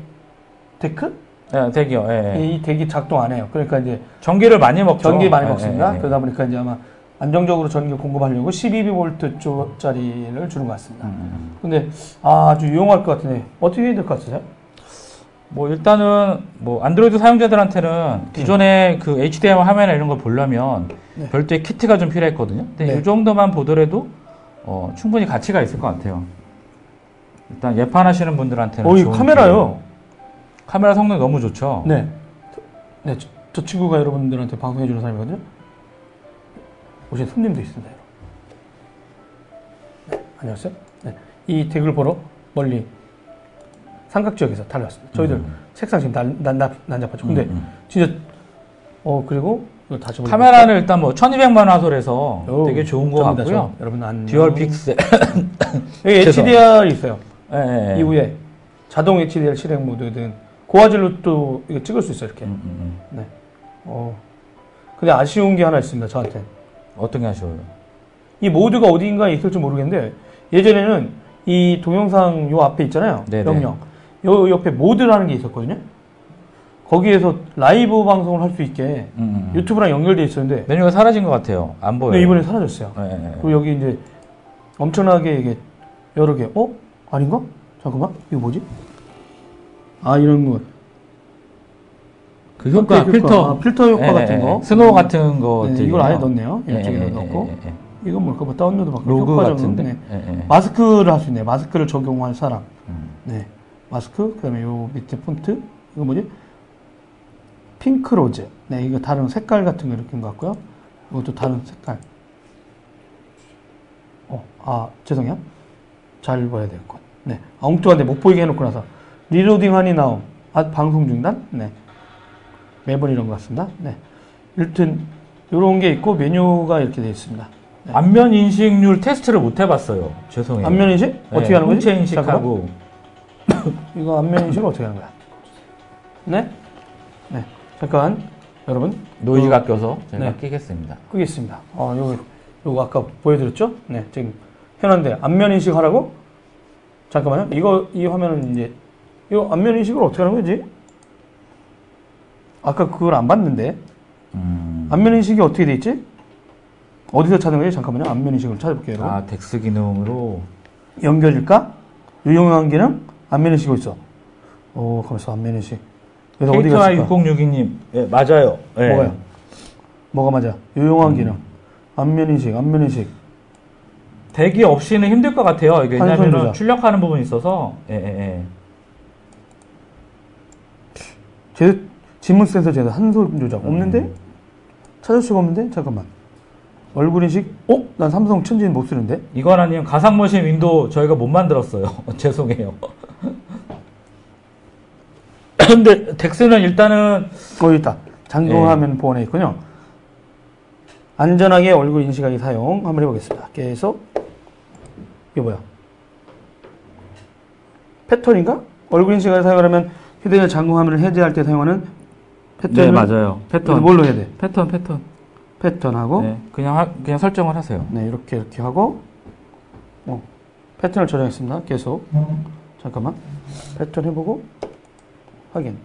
[SPEAKER 1] 데크?
[SPEAKER 2] 네, deck이요. 예, 예.
[SPEAKER 1] 이 deck이 작동 안 해요. 그러니까 이제
[SPEAKER 2] 전기를 많이 먹죠.
[SPEAKER 1] 전기 많이
[SPEAKER 2] 예,
[SPEAKER 1] 먹습니다. 그러다 보니까 이제 아마 안정적으로 전기를 공급하려고 12V 쪽짜리를 주는 것 같습니다.
[SPEAKER 2] 음.
[SPEAKER 1] 근데 아, 아주 유용할 것 같은데 어떻게 해야 될 것 같으세요?
[SPEAKER 2] 뭐 일단은 뭐 안드로이드 사용자들한테는 기존의 그 HDMI 화면이나 이런 걸 보려면
[SPEAKER 1] 네.
[SPEAKER 2] 별도의 키트가 좀 필요했거든요. 근데
[SPEAKER 1] 네.
[SPEAKER 2] 이 정도만 보더라도 어, 충분히 가치가 있을 것 같아요. 일단 예판하시는 분들한테는
[SPEAKER 1] 어, 이 카메라요.
[SPEAKER 2] 기회. 카메라 성능 너무 좋죠.
[SPEAKER 1] 네. 네, 저, 저 친구가 여러분들한테 방송해 주는 사람이거든요. 오신 손님도 있습니다. 네, 안녕하세요. 네, 이 deck을 보러 멀리 삼각 지역에서 달려왔습니다. 저희들
[SPEAKER 2] 음.
[SPEAKER 1] 책상 지금 난, 난, 난잡하죠. 근데
[SPEAKER 2] 음, 음.
[SPEAKER 1] 진짜 어 그리고 다시
[SPEAKER 2] 카메라는 일단 뭐 1200만 화소래서
[SPEAKER 1] 오,
[SPEAKER 2] 되게 좋은 것
[SPEAKER 1] 접니다,
[SPEAKER 2] 같고요.
[SPEAKER 1] 저. 여러분 안
[SPEAKER 2] dual pixel.
[SPEAKER 1] 여기. HDR 있어요.
[SPEAKER 2] 예, 예, 예.
[SPEAKER 1] 이후에 자동 HDR 실행 모드든 고화질로 또 이거 찍을 수 있어요. 이렇게.
[SPEAKER 2] 음, 음, 음.
[SPEAKER 1] 네. 어. 근데 아쉬운 게 하나 있습니다. 저한테.
[SPEAKER 2] 어떤 게 하셔요?
[SPEAKER 1] 이 모드가 어디인가에 있을지 모르겠는데 예전에는 이 동영상 요 앞에 있잖아요.
[SPEAKER 2] 네네.
[SPEAKER 1] 명령. 요 옆에 모드라는 게 있었거든요. 거기에서 라이브 방송을 할 수 있게
[SPEAKER 2] 음, 음.
[SPEAKER 1] 유튜브랑 연결돼 있었는데
[SPEAKER 2] 메뉴가 사라진 것 같아요. 안 보여요.
[SPEAKER 1] 근데 이번에 사라졌어요.
[SPEAKER 2] 예, 예, 예.
[SPEAKER 1] 그리고 여기 이제 엄청나게 이게 여러 개. 어? 아닌가? 잠깐만. 이거 뭐지? 아 이런 거.
[SPEAKER 2] 그 효과,
[SPEAKER 1] 선택
[SPEAKER 2] 필터.
[SPEAKER 1] 아, 필터 효과
[SPEAKER 2] 예,
[SPEAKER 1] 같은
[SPEAKER 2] 예,
[SPEAKER 1] 거.
[SPEAKER 2] 예. 스노우 같은 거.
[SPEAKER 1] 네, 이걸 아예
[SPEAKER 2] 요
[SPEAKER 1] 넣었네요.
[SPEAKER 2] 예,
[SPEAKER 1] 이쪽에
[SPEAKER 2] 예.
[SPEAKER 1] 이건 뭘까? 뭐 다운로드 받고
[SPEAKER 2] 로그 같은데.
[SPEAKER 1] 네. 마스크를 할 수 있네. 마스크를 적용할 사람.
[SPEAKER 2] 음.
[SPEAKER 1] 네. 마스크. 그다음에 요 밑에 폰트. 이거 뭐지? 핑크 로즈. 네, 이거 다른 색깔 같은 거 이렇게 것 같고요. 이것도 다른 색깔. 어, 아, 죄송해요. 잘 봐야 될 것. 네. 아, 엉뚱한데 못 보이게 해놓고 나서. reloading 한이 나옴. 아, 방송 중단? 네. 매번 이런 것 같습니다. 네. 일단, 요런 게 있고, 메뉴가 이렇게 되어 있습니다.
[SPEAKER 2] 안면 인식률 테스트를 못 해봤어요. 죄송해요.
[SPEAKER 1] 안면 인식?
[SPEAKER 2] 네,
[SPEAKER 1] 어떻게 하는 거지?
[SPEAKER 2] 인식하고.
[SPEAKER 1] 이거 안면 인식을 어떻게 하는 거야? 네? 네. 잠깐, 여러분.
[SPEAKER 2] 노이즈가 껴서 제가
[SPEAKER 1] 네.
[SPEAKER 2] 끼겠습니다.
[SPEAKER 1] 끄겠습니다. 어, 요거, 요거 아까 보여드렸죠? 네. 지금 해놨는데, 안면 인식 하라고? 잠깐만요. 이거, 이 화면은 이제, 이거 안면 인식을 어떻게 하는 거지? 아까 그걸 안 봤는데.
[SPEAKER 2] 음.
[SPEAKER 1] 안면 인식이 어떻게 돼 있지? 어디서 찾는 거예요? 잠깐만요. 안면 인식을 찾아볼게요. 여러분.
[SPEAKER 2] 아, DeX 기능으로.
[SPEAKER 1] 연결일까? 유용한 기능? 안면 인식이 있어. 오, 가만있어. 안면 인식. 그래서 어디 갔을까?
[SPEAKER 2] 6062님. 예, 맞아요. 예.
[SPEAKER 1] 뭐가요? 뭐가 맞아? 유용한 기능. 안면 인식, 안면 인식.
[SPEAKER 2] 대기 없이는 힘들 것 같아요. 이게 왜냐면
[SPEAKER 1] 조작.
[SPEAKER 2] 출력하는 부분이 있어서. 예, 예, 예.
[SPEAKER 1] 제 지문 센서 제가 한손 조작 없는데?
[SPEAKER 2] 음.
[SPEAKER 1] 찾을 수가 없는데? 잠깐만. 얼굴 인식? 어? 난 삼성 천진 못 쓰는데?
[SPEAKER 2] 이건 아니면 가상 머신 윈도우 저희가 못 만들었어요. 죄송해요. 근데 덱스는 일단은
[SPEAKER 1] 어, 있다. 잠금화면
[SPEAKER 2] 네.
[SPEAKER 1] 보안에 있군요. 안전하게 얼굴 인식하기 사용 한번 해보겠습니다. 계속. 이게 뭐야? 패턴인가? 얼굴 인식하기 사용하려면 휴대폰 잠금 화면을 해제할 때 사용하는 패턴을
[SPEAKER 2] 네, 맞아요. 패턴.
[SPEAKER 1] 뭘로 해야 돼?
[SPEAKER 2] 패턴 패턴.
[SPEAKER 1] 패턴하고
[SPEAKER 2] 네, 그냥 하- 그냥 설정을 하세요.
[SPEAKER 1] 네, 이렇게 이렇게 하고 어, 패턴을 저장했습니다. 계속 잠깐만 패턴 해보고 확인.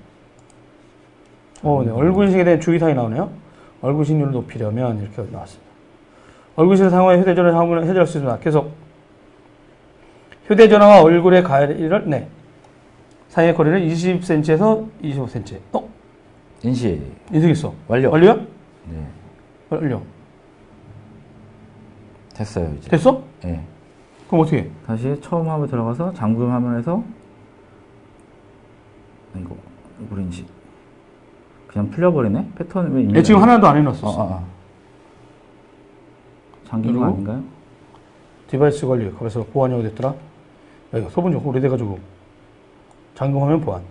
[SPEAKER 1] 어, 네, 얼굴 인식에 대한 주의사항이 나오네요. 얼굴 신율을 높이려면 이렇게 나왔습니다. 얼굴 인식을 사용하여 휴대전화 사용을 해제할 수 있습니다. 계속 휴대전화와 얼굴의 거리를 네 사이의 거리를 20cm에서 25cm. 어?
[SPEAKER 2] 인식.
[SPEAKER 1] 인식했어.
[SPEAKER 2] 완료.
[SPEAKER 1] 완료야?
[SPEAKER 2] 네.
[SPEAKER 1] 완료.
[SPEAKER 2] 됐어요, 이제.
[SPEAKER 1] 됐어?
[SPEAKER 2] 예.
[SPEAKER 1] 그럼 어떻게 해?
[SPEAKER 2] 다시 처음 화면 들어가서 잠금 화면에서 이거 이거 인식. 그냥 풀려버리네? 패턴
[SPEAKER 1] 왜얘 지금 하나도 안
[SPEAKER 2] 어,
[SPEAKER 1] 해놨었어.
[SPEAKER 2] 어, 어. 잠긴 거? 아닌가요?
[SPEAKER 1] 디바이스 관리. 거기서 보안이 어디 있더라? 야, 이거 소분 좀 오래돼가지고. 잠금하면 보안.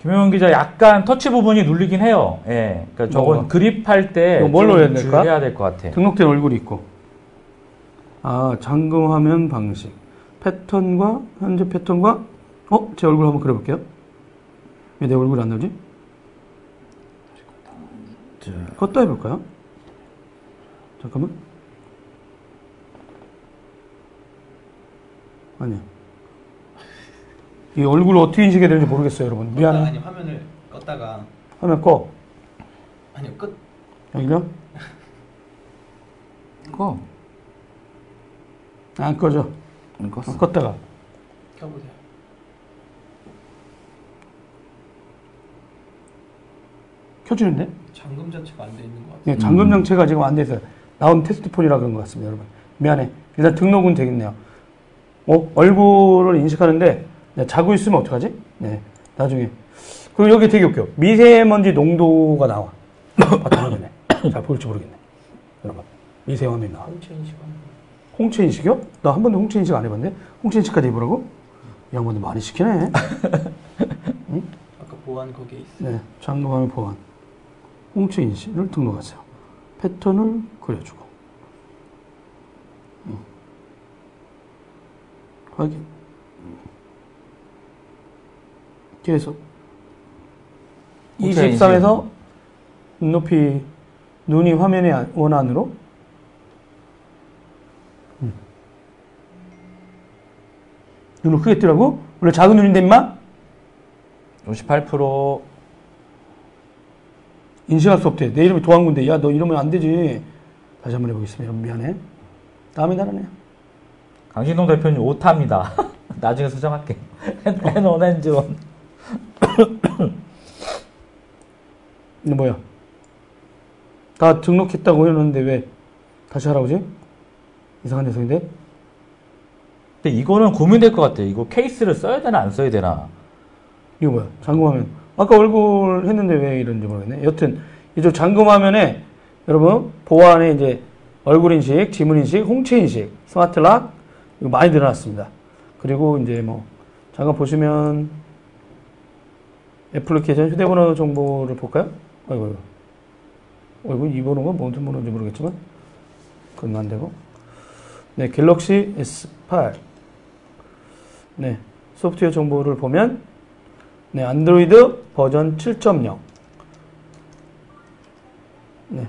[SPEAKER 2] 김영훈 기자 약간 터치 부분이 눌리긴 해요. 예. 그러니까 저건
[SPEAKER 1] 뭐가?
[SPEAKER 2] 그립할 때
[SPEAKER 1] 뭘로
[SPEAKER 2] 좀
[SPEAKER 1] 해야 될까?
[SPEAKER 2] 주의해야 될 것 같아.
[SPEAKER 1] 등록된 얼굴이 있고. 아, 잠금화면 방식. 패턴과, 현재 패턴과, 어? 제 얼굴 한번 그려볼게요. 왜 내 얼굴이 안 나오지?
[SPEAKER 2] 자,
[SPEAKER 1] 껐다 해볼까요? 잠깐만. 아니야. 이 얼굴을 어떻게 인식해야 되는지 모르겠어요, 여러분. 미안해.
[SPEAKER 3] 아니 화면을 껐다가
[SPEAKER 1] 화면 꺼.
[SPEAKER 3] 아니요 끝
[SPEAKER 1] 여기요?
[SPEAKER 2] 꺼.
[SPEAKER 1] 안 꺼져.
[SPEAKER 2] 안 껐어.
[SPEAKER 1] 안 껐다가.
[SPEAKER 3] 켜보세요.
[SPEAKER 1] 켜지는데?
[SPEAKER 3] 잠금 자체가 안 돼 있는 것 같아요.
[SPEAKER 1] 네, 잠금 장치가 지금 안 돼서 나온 테스트폰이라 그런 것 같습니다, 여러분. 미안해. 일단 등록은 되겠네요. 어? 얼굴을 인식하는데 네, 자고 있으면 어떡하지? 네, 나중에. 그리고 여기 되게 웃겨. 미세먼지 농도가 나와. 바탕화면에. 잘 보일지 모르겠네. 여러분, 미세 화면이 나와.
[SPEAKER 3] 홍채 인식은
[SPEAKER 1] 홍채 인식이요? 나 한 번도 홍채 인식 안 해봤는데? 홍채 인식까지 해보라고? 이 양반들 많이 시키네.
[SPEAKER 3] 아까 보안 거기에 있어.
[SPEAKER 1] 네, 잠금화면 보안. 홍채 인식을 등록하세요. 패턴을 그려주고. 음. 확인. 계속.
[SPEAKER 2] 홍채
[SPEAKER 1] 23에서 눈높이, 눈이 화면의 안- 원안으로. 음. 눈을 크게 뜨라고? 원래 작은 눈인데, 임마?
[SPEAKER 2] 58%
[SPEAKER 1] 인식할 수 없대. 내 이름이 도항군데, 야, 너 이러면 안 되지. 다시 한번 해보겠습니다. 미안해. 다음에 다르네요.
[SPEAKER 2] 강신동 대표님 오타입니다. 나중에 수정할게. 펜 오렌지 원.
[SPEAKER 1] 이거 뭐야? 다 등록했다고 해놓는데 왜 다시 하라고 지 이상한 녀석인데?
[SPEAKER 2] 근데 이거는 고민될 것 같아. 이거 케이스를 써야 되나 안 써야 되나.
[SPEAKER 1] 이거 뭐야? 잠금화면. 아까 얼굴 했는데 왜 이런지 모르겠네. 여튼, 이쪽 잠금 화면에 여러분, 보안에 이제 얼굴 인식, 지문 인식, 홍채 인식, Smart Lock, 이거 많이 늘어났습니다. 그리고 이제 뭐, 잠깐 보시면, 애플리케이션 휴대번호 정보를 볼까요? 아이고, 아이고. 이 번호가 무슨 번호인지 모르겠지만, 그건 안 되고. 네, 갤럭시 S8. 네, 소프트웨어 정보를 보면, 네, 안드로이드 버전 7.0. 네.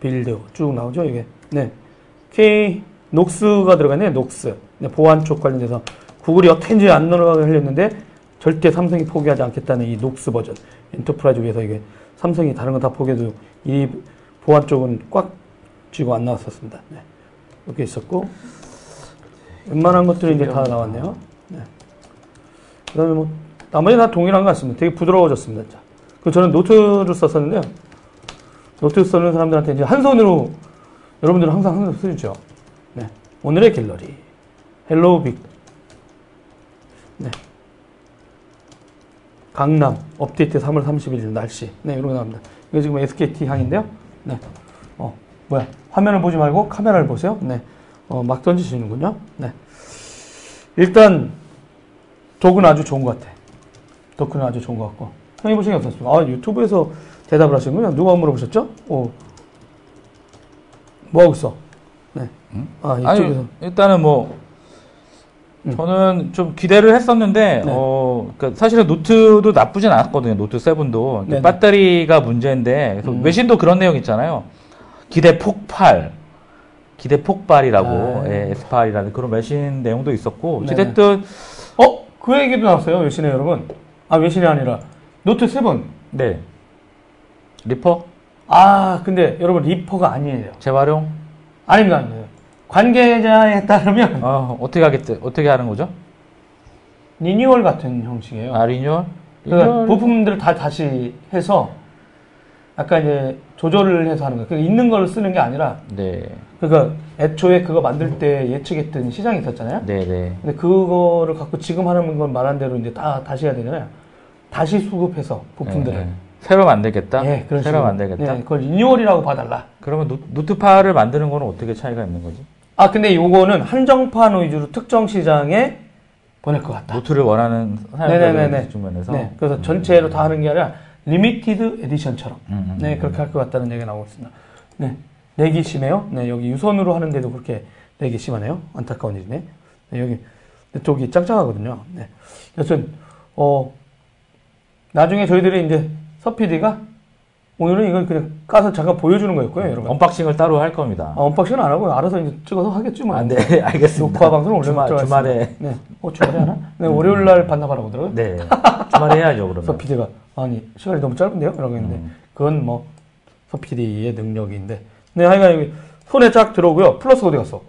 [SPEAKER 1] build 쭉 나오죠, 이게. 네. KNOX가 들어가네, 녹스. 네, 보안 쪽 관련돼서 구글이 어떻게든지 안 넘어가게 하려는데 절대 삼성이 포기하지 않겠다는 이 녹스 버전. enterprise 위해서 이게 삼성이 다른 거다 포기해도 이 보안 쪽은 꽉 쥐고 안 나왔었습니다. 네. 이렇게 있었고 웬만한 것들은 이제 다 나왔네요. 네. 그 다음에 뭐 나머지 다 동일한 것 같습니다. 되게 부드러워졌습니다. 진짜. 그 저는 노트를 썼었는데요. 노트 쓰는 사람들한테 이제 한 손으로 여러분들은 항상 한 손으로 쓰죠. 네. 오늘의 갤러리. Hello 빅. 네. 강남 업데이트 3월 31일 날씨. 네, 이런 거 나옵니다. 이거 지금 SKT 향인데요. 네. 어, 뭐야. 화면을 보지 말고 카메라를 보세요. 네. 어, 막 던지시는군요. 네. 일단 도구는 아주 좋은 것 같아. 도구는 아주 좋은 것 같고. 형이 보시기 어떻습니까? 아, 유튜브에서 대답을 하시는군요. 누가 물어보셨죠? 오. 뭐 하고 있어? 네. 아, 이쪽에서.
[SPEAKER 2] 아니, 일단은 뭐,
[SPEAKER 1] 음.
[SPEAKER 2] 저는 좀 기대를 했었는데,
[SPEAKER 1] 네.
[SPEAKER 2] 어, 그러니까 사실은 노트도 나쁘진 않았거든요. 노트 7도.
[SPEAKER 1] 네네.
[SPEAKER 2] 배터리가 문제인데,
[SPEAKER 1] 음.
[SPEAKER 2] 외신도 그런 내용 있잖아요. 기대 폭발. 기대 폭발이라고,
[SPEAKER 1] 아.
[SPEAKER 2] 예, S8이라는 그런 외신 내용도 있었고. 어쨌든,
[SPEAKER 1] 어? 그 얘기도 나왔어요. 외신에 여러분. 아, 외신이 아니라. 노트 7.
[SPEAKER 2] 네. 리퍼?
[SPEAKER 1] 아, 근데 여러분, 리퍼가 아니에요.
[SPEAKER 2] 재활용?
[SPEAKER 1] 아닙니다, 아닙니다. 관계자에 따르면
[SPEAKER 2] 어, 어떻게 하겠대, 어떻게 하는 거죠?
[SPEAKER 1] 리뉴얼 같은 형식이에요.
[SPEAKER 2] 아, 리뉴얼?
[SPEAKER 1] 그러니까
[SPEAKER 2] 이걸-
[SPEAKER 1] 부품들을 다 다시 해서 약간 이제 조절을 해서 하는 거예요. 그러니까 있는 걸 쓰는 게 아니라
[SPEAKER 2] 네.
[SPEAKER 1] 그러니까 애초에 그거 만들 때 예측했던 시장이 있었잖아요.
[SPEAKER 2] 네, 네.
[SPEAKER 1] 근데 그거를 갖고 지금 하는 건 말한 대로 이제 다 다시 해야 되잖아요. 다시 수급해서 부품들을.
[SPEAKER 2] 네, 네. 새로 만들겠다?
[SPEAKER 1] 예, 그런
[SPEAKER 2] 새로. 만들겠다?
[SPEAKER 1] 네, 그걸 renewal이라고 봐달라.
[SPEAKER 2] 그러면 노, 노트파를 만드는 거는 어떻게 차이가 있는 거지?
[SPEAKER 1] 아, 근데 요거는 한정판 위주로 특정 시장에 보낼 것 같다.
[SPEAKER 2] 노트를 원하는. 사용자들 주면에서
[SPEAKER 1] 네, 그래서 전체로 다 하는 게 아니라 limited edition처럼.
[SPEAKER 2] 음, 음,
[SPEAKER 1] 네,
[SPEAKER 2] 음.
[SPEAKER 1] 그렇게 할 것 같다는 얘기가 나오고 있습니다. 네, lag이 심해요. 네, 여기 유선으로 하는데도 그렇게 lag이 심하네요. 안타까운 일이네. 네, 여기 쪽이 짱짱하거든요. 네, 여튼 어 나중에 저희들이 이제 서피디가 오늘은 이걸 그냥 까서 잠깐 보여주는 거였고요, 여러분.
[SPEAKER 2] unboxing을 따로 할 겁니다.
[SPEAKER 1] 아, unboxing은 안 하고 알아서 이제 찍어서 하겠지 뭐.
[SPEAKER 2] 아, 네, 알겠습니다.
[SPEAKER 1] 녹화 방송을 올려
[SPEAKER 2] 주말, 주말에.
[SPEAKER 1] 네, 어 주말에 하나? 네, 월요일 날 반납하라고 그러더라고요.
[SPEAKER 2] 네. 주말에 해야죠, 그러면.
[SPEAKER 1] 서피디가 아니 시간이 너무 짧은데요? 라고 했는데
[SPEAKER 2] 음.
[SPEAKER 1] 그건 뭐 서피디의 능력인데 네 하여간 손에 쫙 들어오고요 플러스 어디 갔어?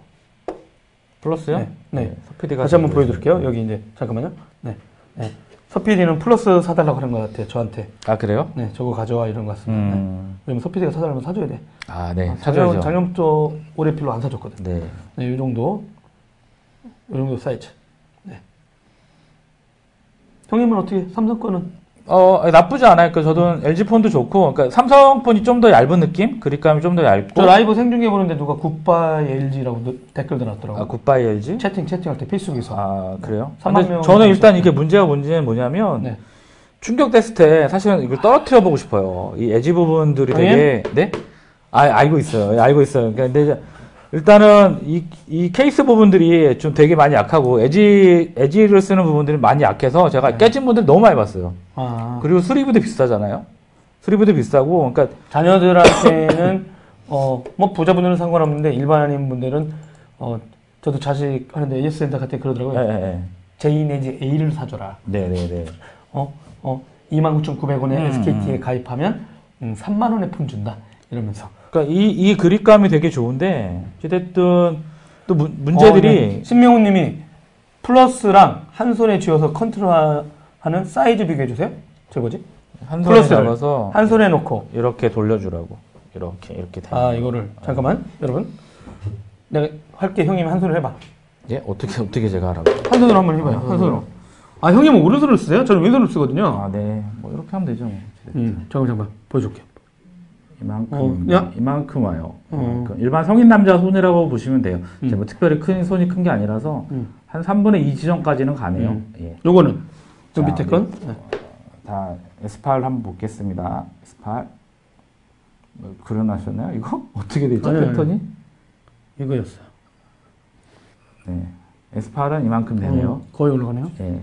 [SPEAKER 2] 플러스요?
[SPEAKER 1] 네, 네.
[SPEAKER 2] 서피디가.
[SPEAKER 1] 다시 한번 보여드릴게요 여기 이제 잠깐만요 네, 네. 서피디는 플러스 사달라고 하는 것 같아요 저한테
[SPEAKER 2] 아, 그래요?
[SPEAKER 1] 네 저거 가져와 이런 것 같습니다 네.
[SPEAKER 2] 음.
[SPEAKER 1] 왜냐면 서피디가 사달라면 사줘야 돼
[SPEAKER 2] 아, 네.
[SPEAKER 1] 작년,
[SPEAKER 2] 사줘야죠.
[SPEAKER 1] 작년부터 올해 필로 안 사줬거든
[SPEAKER 2] 네.
[SPEAKER 1] 네, 이 정도 이 정도 사이즈 네. 형님은 어떻게 삼성 거는
[SPEAKER 2] 어, 나쁘지 않아요. 그 저도 LG 폰도 좋고, 그러니까 삼성 폰이 좀 더 얇은 느낌? grip감이 좀 더 얇고.
[SPEAKER 1] 저 라이브 생중계 보는데 누가 goodbye LG라고 댓글 달았더라고
[SPEAKER 2] 아, goodbye LG?
[SPEAKER 1] 채팅 채팅할 때 필수기서
[SPEAKER 2] 아, 그래요?
[SPEAKER 1] 3만
[SPEAKER 2] 근데
[SPEAKER 1] 명
[SPEAKER 2] 저는 일단. 이게 문제가 뭔지는 뭐냐면,
[SPEAKER 1] 네.
[SPEAKER 2] 충격됐을 때 사실은 이걸 떨어뜨려 보고 싶어요. 이 에지 부분들이 되게, 네? 아, 알고 있어요. 예, 알고 있어요. 그러니까 근데 일단은 이, 이 케이스 부분들이 좀 되게 많이 약하고, 에지, 에지를 쓰는 부분들이 많이 약해서
[SPEAKER 1] 네.
[SPEAKER 2] 제가 깨진 분들 너무 많이 봤어요.
[SPEAKER 1] 아,
[SPEAKER 2] 그리고 수리비도 비싸잖아요. 수리비도 비싸고, 그러니까
[SPEAKER 1] 자녀들한테는 어, 뭐 부자분들은 상관없는데 일반인 분들은 어, 저도 자식 하는데 AS 센터 같은 데 그러더라고요.
[SPEAKER 2] 예, 예, 예.
[SPEAKER 1] J 내지 A를 사줘라.
[SPEAKER 2] 네, 네, 네.
[SPEAKER 1] 어, 어, 29,900원에
[SPEAKER 2] 음,
[SPEAKER 1] SKT에
[SPEAKER 2] 음.
[SPEAKER 1] 가입하면 음, 3만 원에 폰 준다. 이러면서.
[SPEAKER 2] 그러니까 이, 이 그립감이 되게 좋은데, 어쨌든 또 문, 문제들이,
[SPEAKER 1] 어, 네. 신명우 님이 플러스랑 한 손에 쥐어서 컨트롤하는 사이즈 비교해 주세요. 저 뭐지?
[SPEAKER 2] 한 손에 잡아서
[SPEAKER 1] 한 손에 놓고
[SPEAKER 2] 이렇게 돌려주라고. 이렇게, 이렇게.
[SPEAKER 1] 아
[SPEAKER 2] 거.
[SPEAKER 1] 이거를 잠깐만 여러분 내가 할게 형님 한 손으로 해봐
[SPEAKER 2] 예? 어떻게, 어떻게 제가 하라고.
[SPEAKER 1] 한 손으로 한번 해봐요 한 손으로 아 형님은 오른손을 쓰세요? 저는 왼손을 쓰거든요
[SPEAKER 2] 아, 네. 뭐, 이렇게 하면 되죠. 뭐.
[SPEAKER 1] 음 잠깐 잠깐 보여줄게
[SPEAKER 2] 이만큼,
[SPEAKER 1] 어, 야.
[SPEAKER 2] 이만큼 와요.
[SPEAKER 1] 어.
[SPEAKER 2] 이만큼. 일반 성인 남자 손이라고 보시면 돼요.
[SPEAKER 1] 음.
[SPEAKER 2] 뭐 특별히 큰 손이 큰 게 아니라서
[SPEAKER 1] 음.
[SPEAKER 2] 한 3분의 2 지점까지는 가네요.
[SPEAKER 1] 음.
[SPEAKER 2] 예.
[SPEAKER 1] 요거는 저
[SPEAKER 2] 자,
[SPEAKER 1] 밑에 건 네.
[SPEAKER 2] 다 S8 한번 보겠습니다. S8. 뭐, 그려놨었나요? 이거? 어떻게 되죠?
[SPEAKER 1] 아니.
[SPEAKER 2] 패턴이?
[SPEAKER 1] 이거였어요
[SPEAKER 2] 네. S8은 이만큼 되네요.
[SPEAKER 1] 어, 거의 올라가네요
[SPEAKER 2] 예.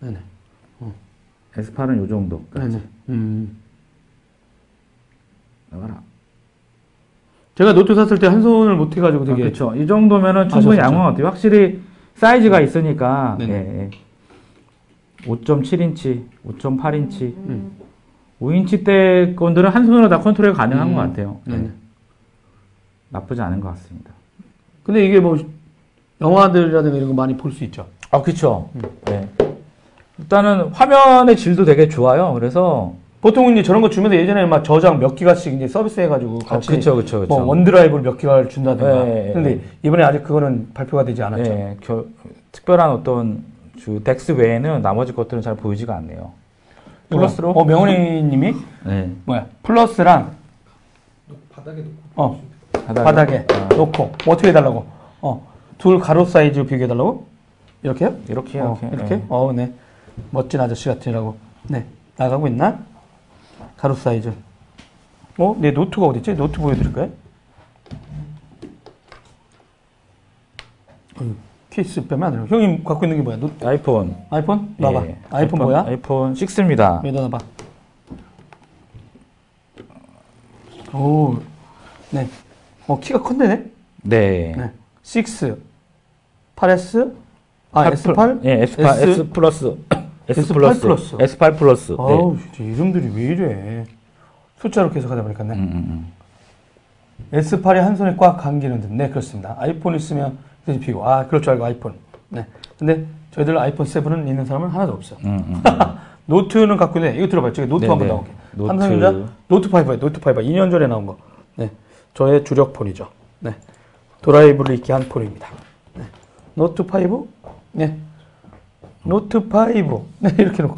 [SPEAKER 1] 네네
[SPEAKER 2] S8은 요 정도.
[SPEAKER 1] 네네 음.
[SPEAKER 2] 나가라.
[SPEAKER 1] 제가 노트 샀을 때 한 손을 못 해가지고 되게
[SPEAKER 2] 그렇죠. 이 정도면은 충분히? 양호한 것 같아요. 확실히 사이즈가 있으니까
[SPEAKER 1] 네네.
[SPEAKER 2] 예, 예. 5.7인치, 5.8인치,
[SPEAKER 1] 음.
[SPEAKER 2] 5인치 대 건들은 한 손으로 다 컨트롤 가능한
[SPEAKER 1] 음.
[SPEAKER 2] 것 같아요. 예.
[SPEAKER 1] 네네
[SPEAKER 2] 나쁘지 않은 것 같습니다.
[SPEAKER 1] 근데 이게 뭐 영화들이라든가 이런 거 많이 볼 수 있죠
[SPEAKER 2] 아, 그렇죠.
[SPEAKER 1] 음.
[SPEAKER 2] 네. 일단은 화면의 질도 되게 좋아요. 그래서
[SPEAKER 1] 보통은 이제 저런 거 주면서 예전에 막 저장 몇 기가씩 이제 서비스 해가지고
[SPEAKER 2] 아,
[SPEAKER 1] 같이
[SPEAKER 2] 그쵸, 그쵸, 그쵸.
[SPEAKER 1] 뭐 원드라이브를 몇 기가를 준다든가.
[SPEAKER 2] 네,
[SPEAKER 1] 근데
[SPEAKER 2] 네.
[SPEAKER 1] 이번에 아직 그거는 발표가 되지 않았죠.
[SPEAKER 2] 예, 겨- 특별한 어떤 주 덱스 외에는 나머지 것들은 잘 보이지가 않네요. 플러스로?
[SPEAKER 1] 어, 명훈이님이
[SPEAKER 2] 네.
[SPEAKER 1] 뭐야 플러스랑
[SPEAKER 3] 바닥에 놓고
[SPEAKER 1] 어
[SPEAKER 2] 바닥에,
[SPEAKER 1] 바닥에
[SPEAKER 2] 아,
[SPEAKER 1] 놓고 뭐 어떻게 해달라고? 어 둘 가로 사이즈 비교해달라고? 이렇게요?
[SPEAKER 2] 이렇게
[SPEAKER 1] 어,
[SPEAKER 2] 이렇게
[SPEAKER 1] 이렇게?
[SPEAKER 2] 예.
[SPEAKER 1] 어, 네. 멋진 아저씨 같으라고. 네. 나가고 있나? 가로 사이즈. 어? 내 노트가 어딨지? 노트 보여드릴까요? 음, 케이스 빼면 안 돼요. 형님 갖고 있는 게 뭐야? 노,
[SPEAKER 2] 아이폰.
[SPEAKER 1] 아이폰? 놔봐.
[SPEAKER 2] 예.
[SPEAKER 1] 아이폰, 뭐야?
[SPEAKER 2] 아이폰 6입니다.
[SPEAKER 1] 여기다 놔봐. 오, 네. 어, 키가 컸네?
[SPEAKER 2] 네.
[SPEAKER 1] 네. 6, 8S, 아,
[SPEAKER 2] 팔
[SPEAKER 1] S8?
[SPEAKER 2] 플- 예, S8, S,
[SPEAKER 1] S,
[SPEAKER 2] 플러스. S
[SPEAKER 1] S8
[SPEAKER 2] 플러스.
[SPEAKER 1] 플러스.
[SPEAKER 2] S8 플러스. 네.
[SPEAKER 1] 아우, 진짜 이름들이 왜 이래. 숫자로 계속하다 보니까 네.
[SPEAKER 2] 음, 음,
[SPEAKER 1] S8이 한 손에 꽉 감기는 듯. 네, 그렇습니다. 아이폰 있으면 크기 비교. 아, 그럴 줄 알고 아이폰. 네. 근데 저희들 아이폰 7은 있는 사람은 하나도 없어요.
[SPEAKER 2] 음, 음, 음.
[SPEAKER 1] 노트는 갖고 있는데 이거 들어봐요. 저기 노트
[SPEAKER 2] 네,
[SPEAKER 1] 한번
[SPEAKER 2] 네.
[SPEAKER 1] 나올게.
[SPEAKER 2] 노트.
[SPEAKER 1] 삼성전자 노트 5에 노트 5 2년 전에 나온 거. 네. 저의 주력 폰이죠. 네. 드라이브를 있게 한 폰입니다. 네. 노트 5? 네. 노트 5. 네, 이렇게 놓고.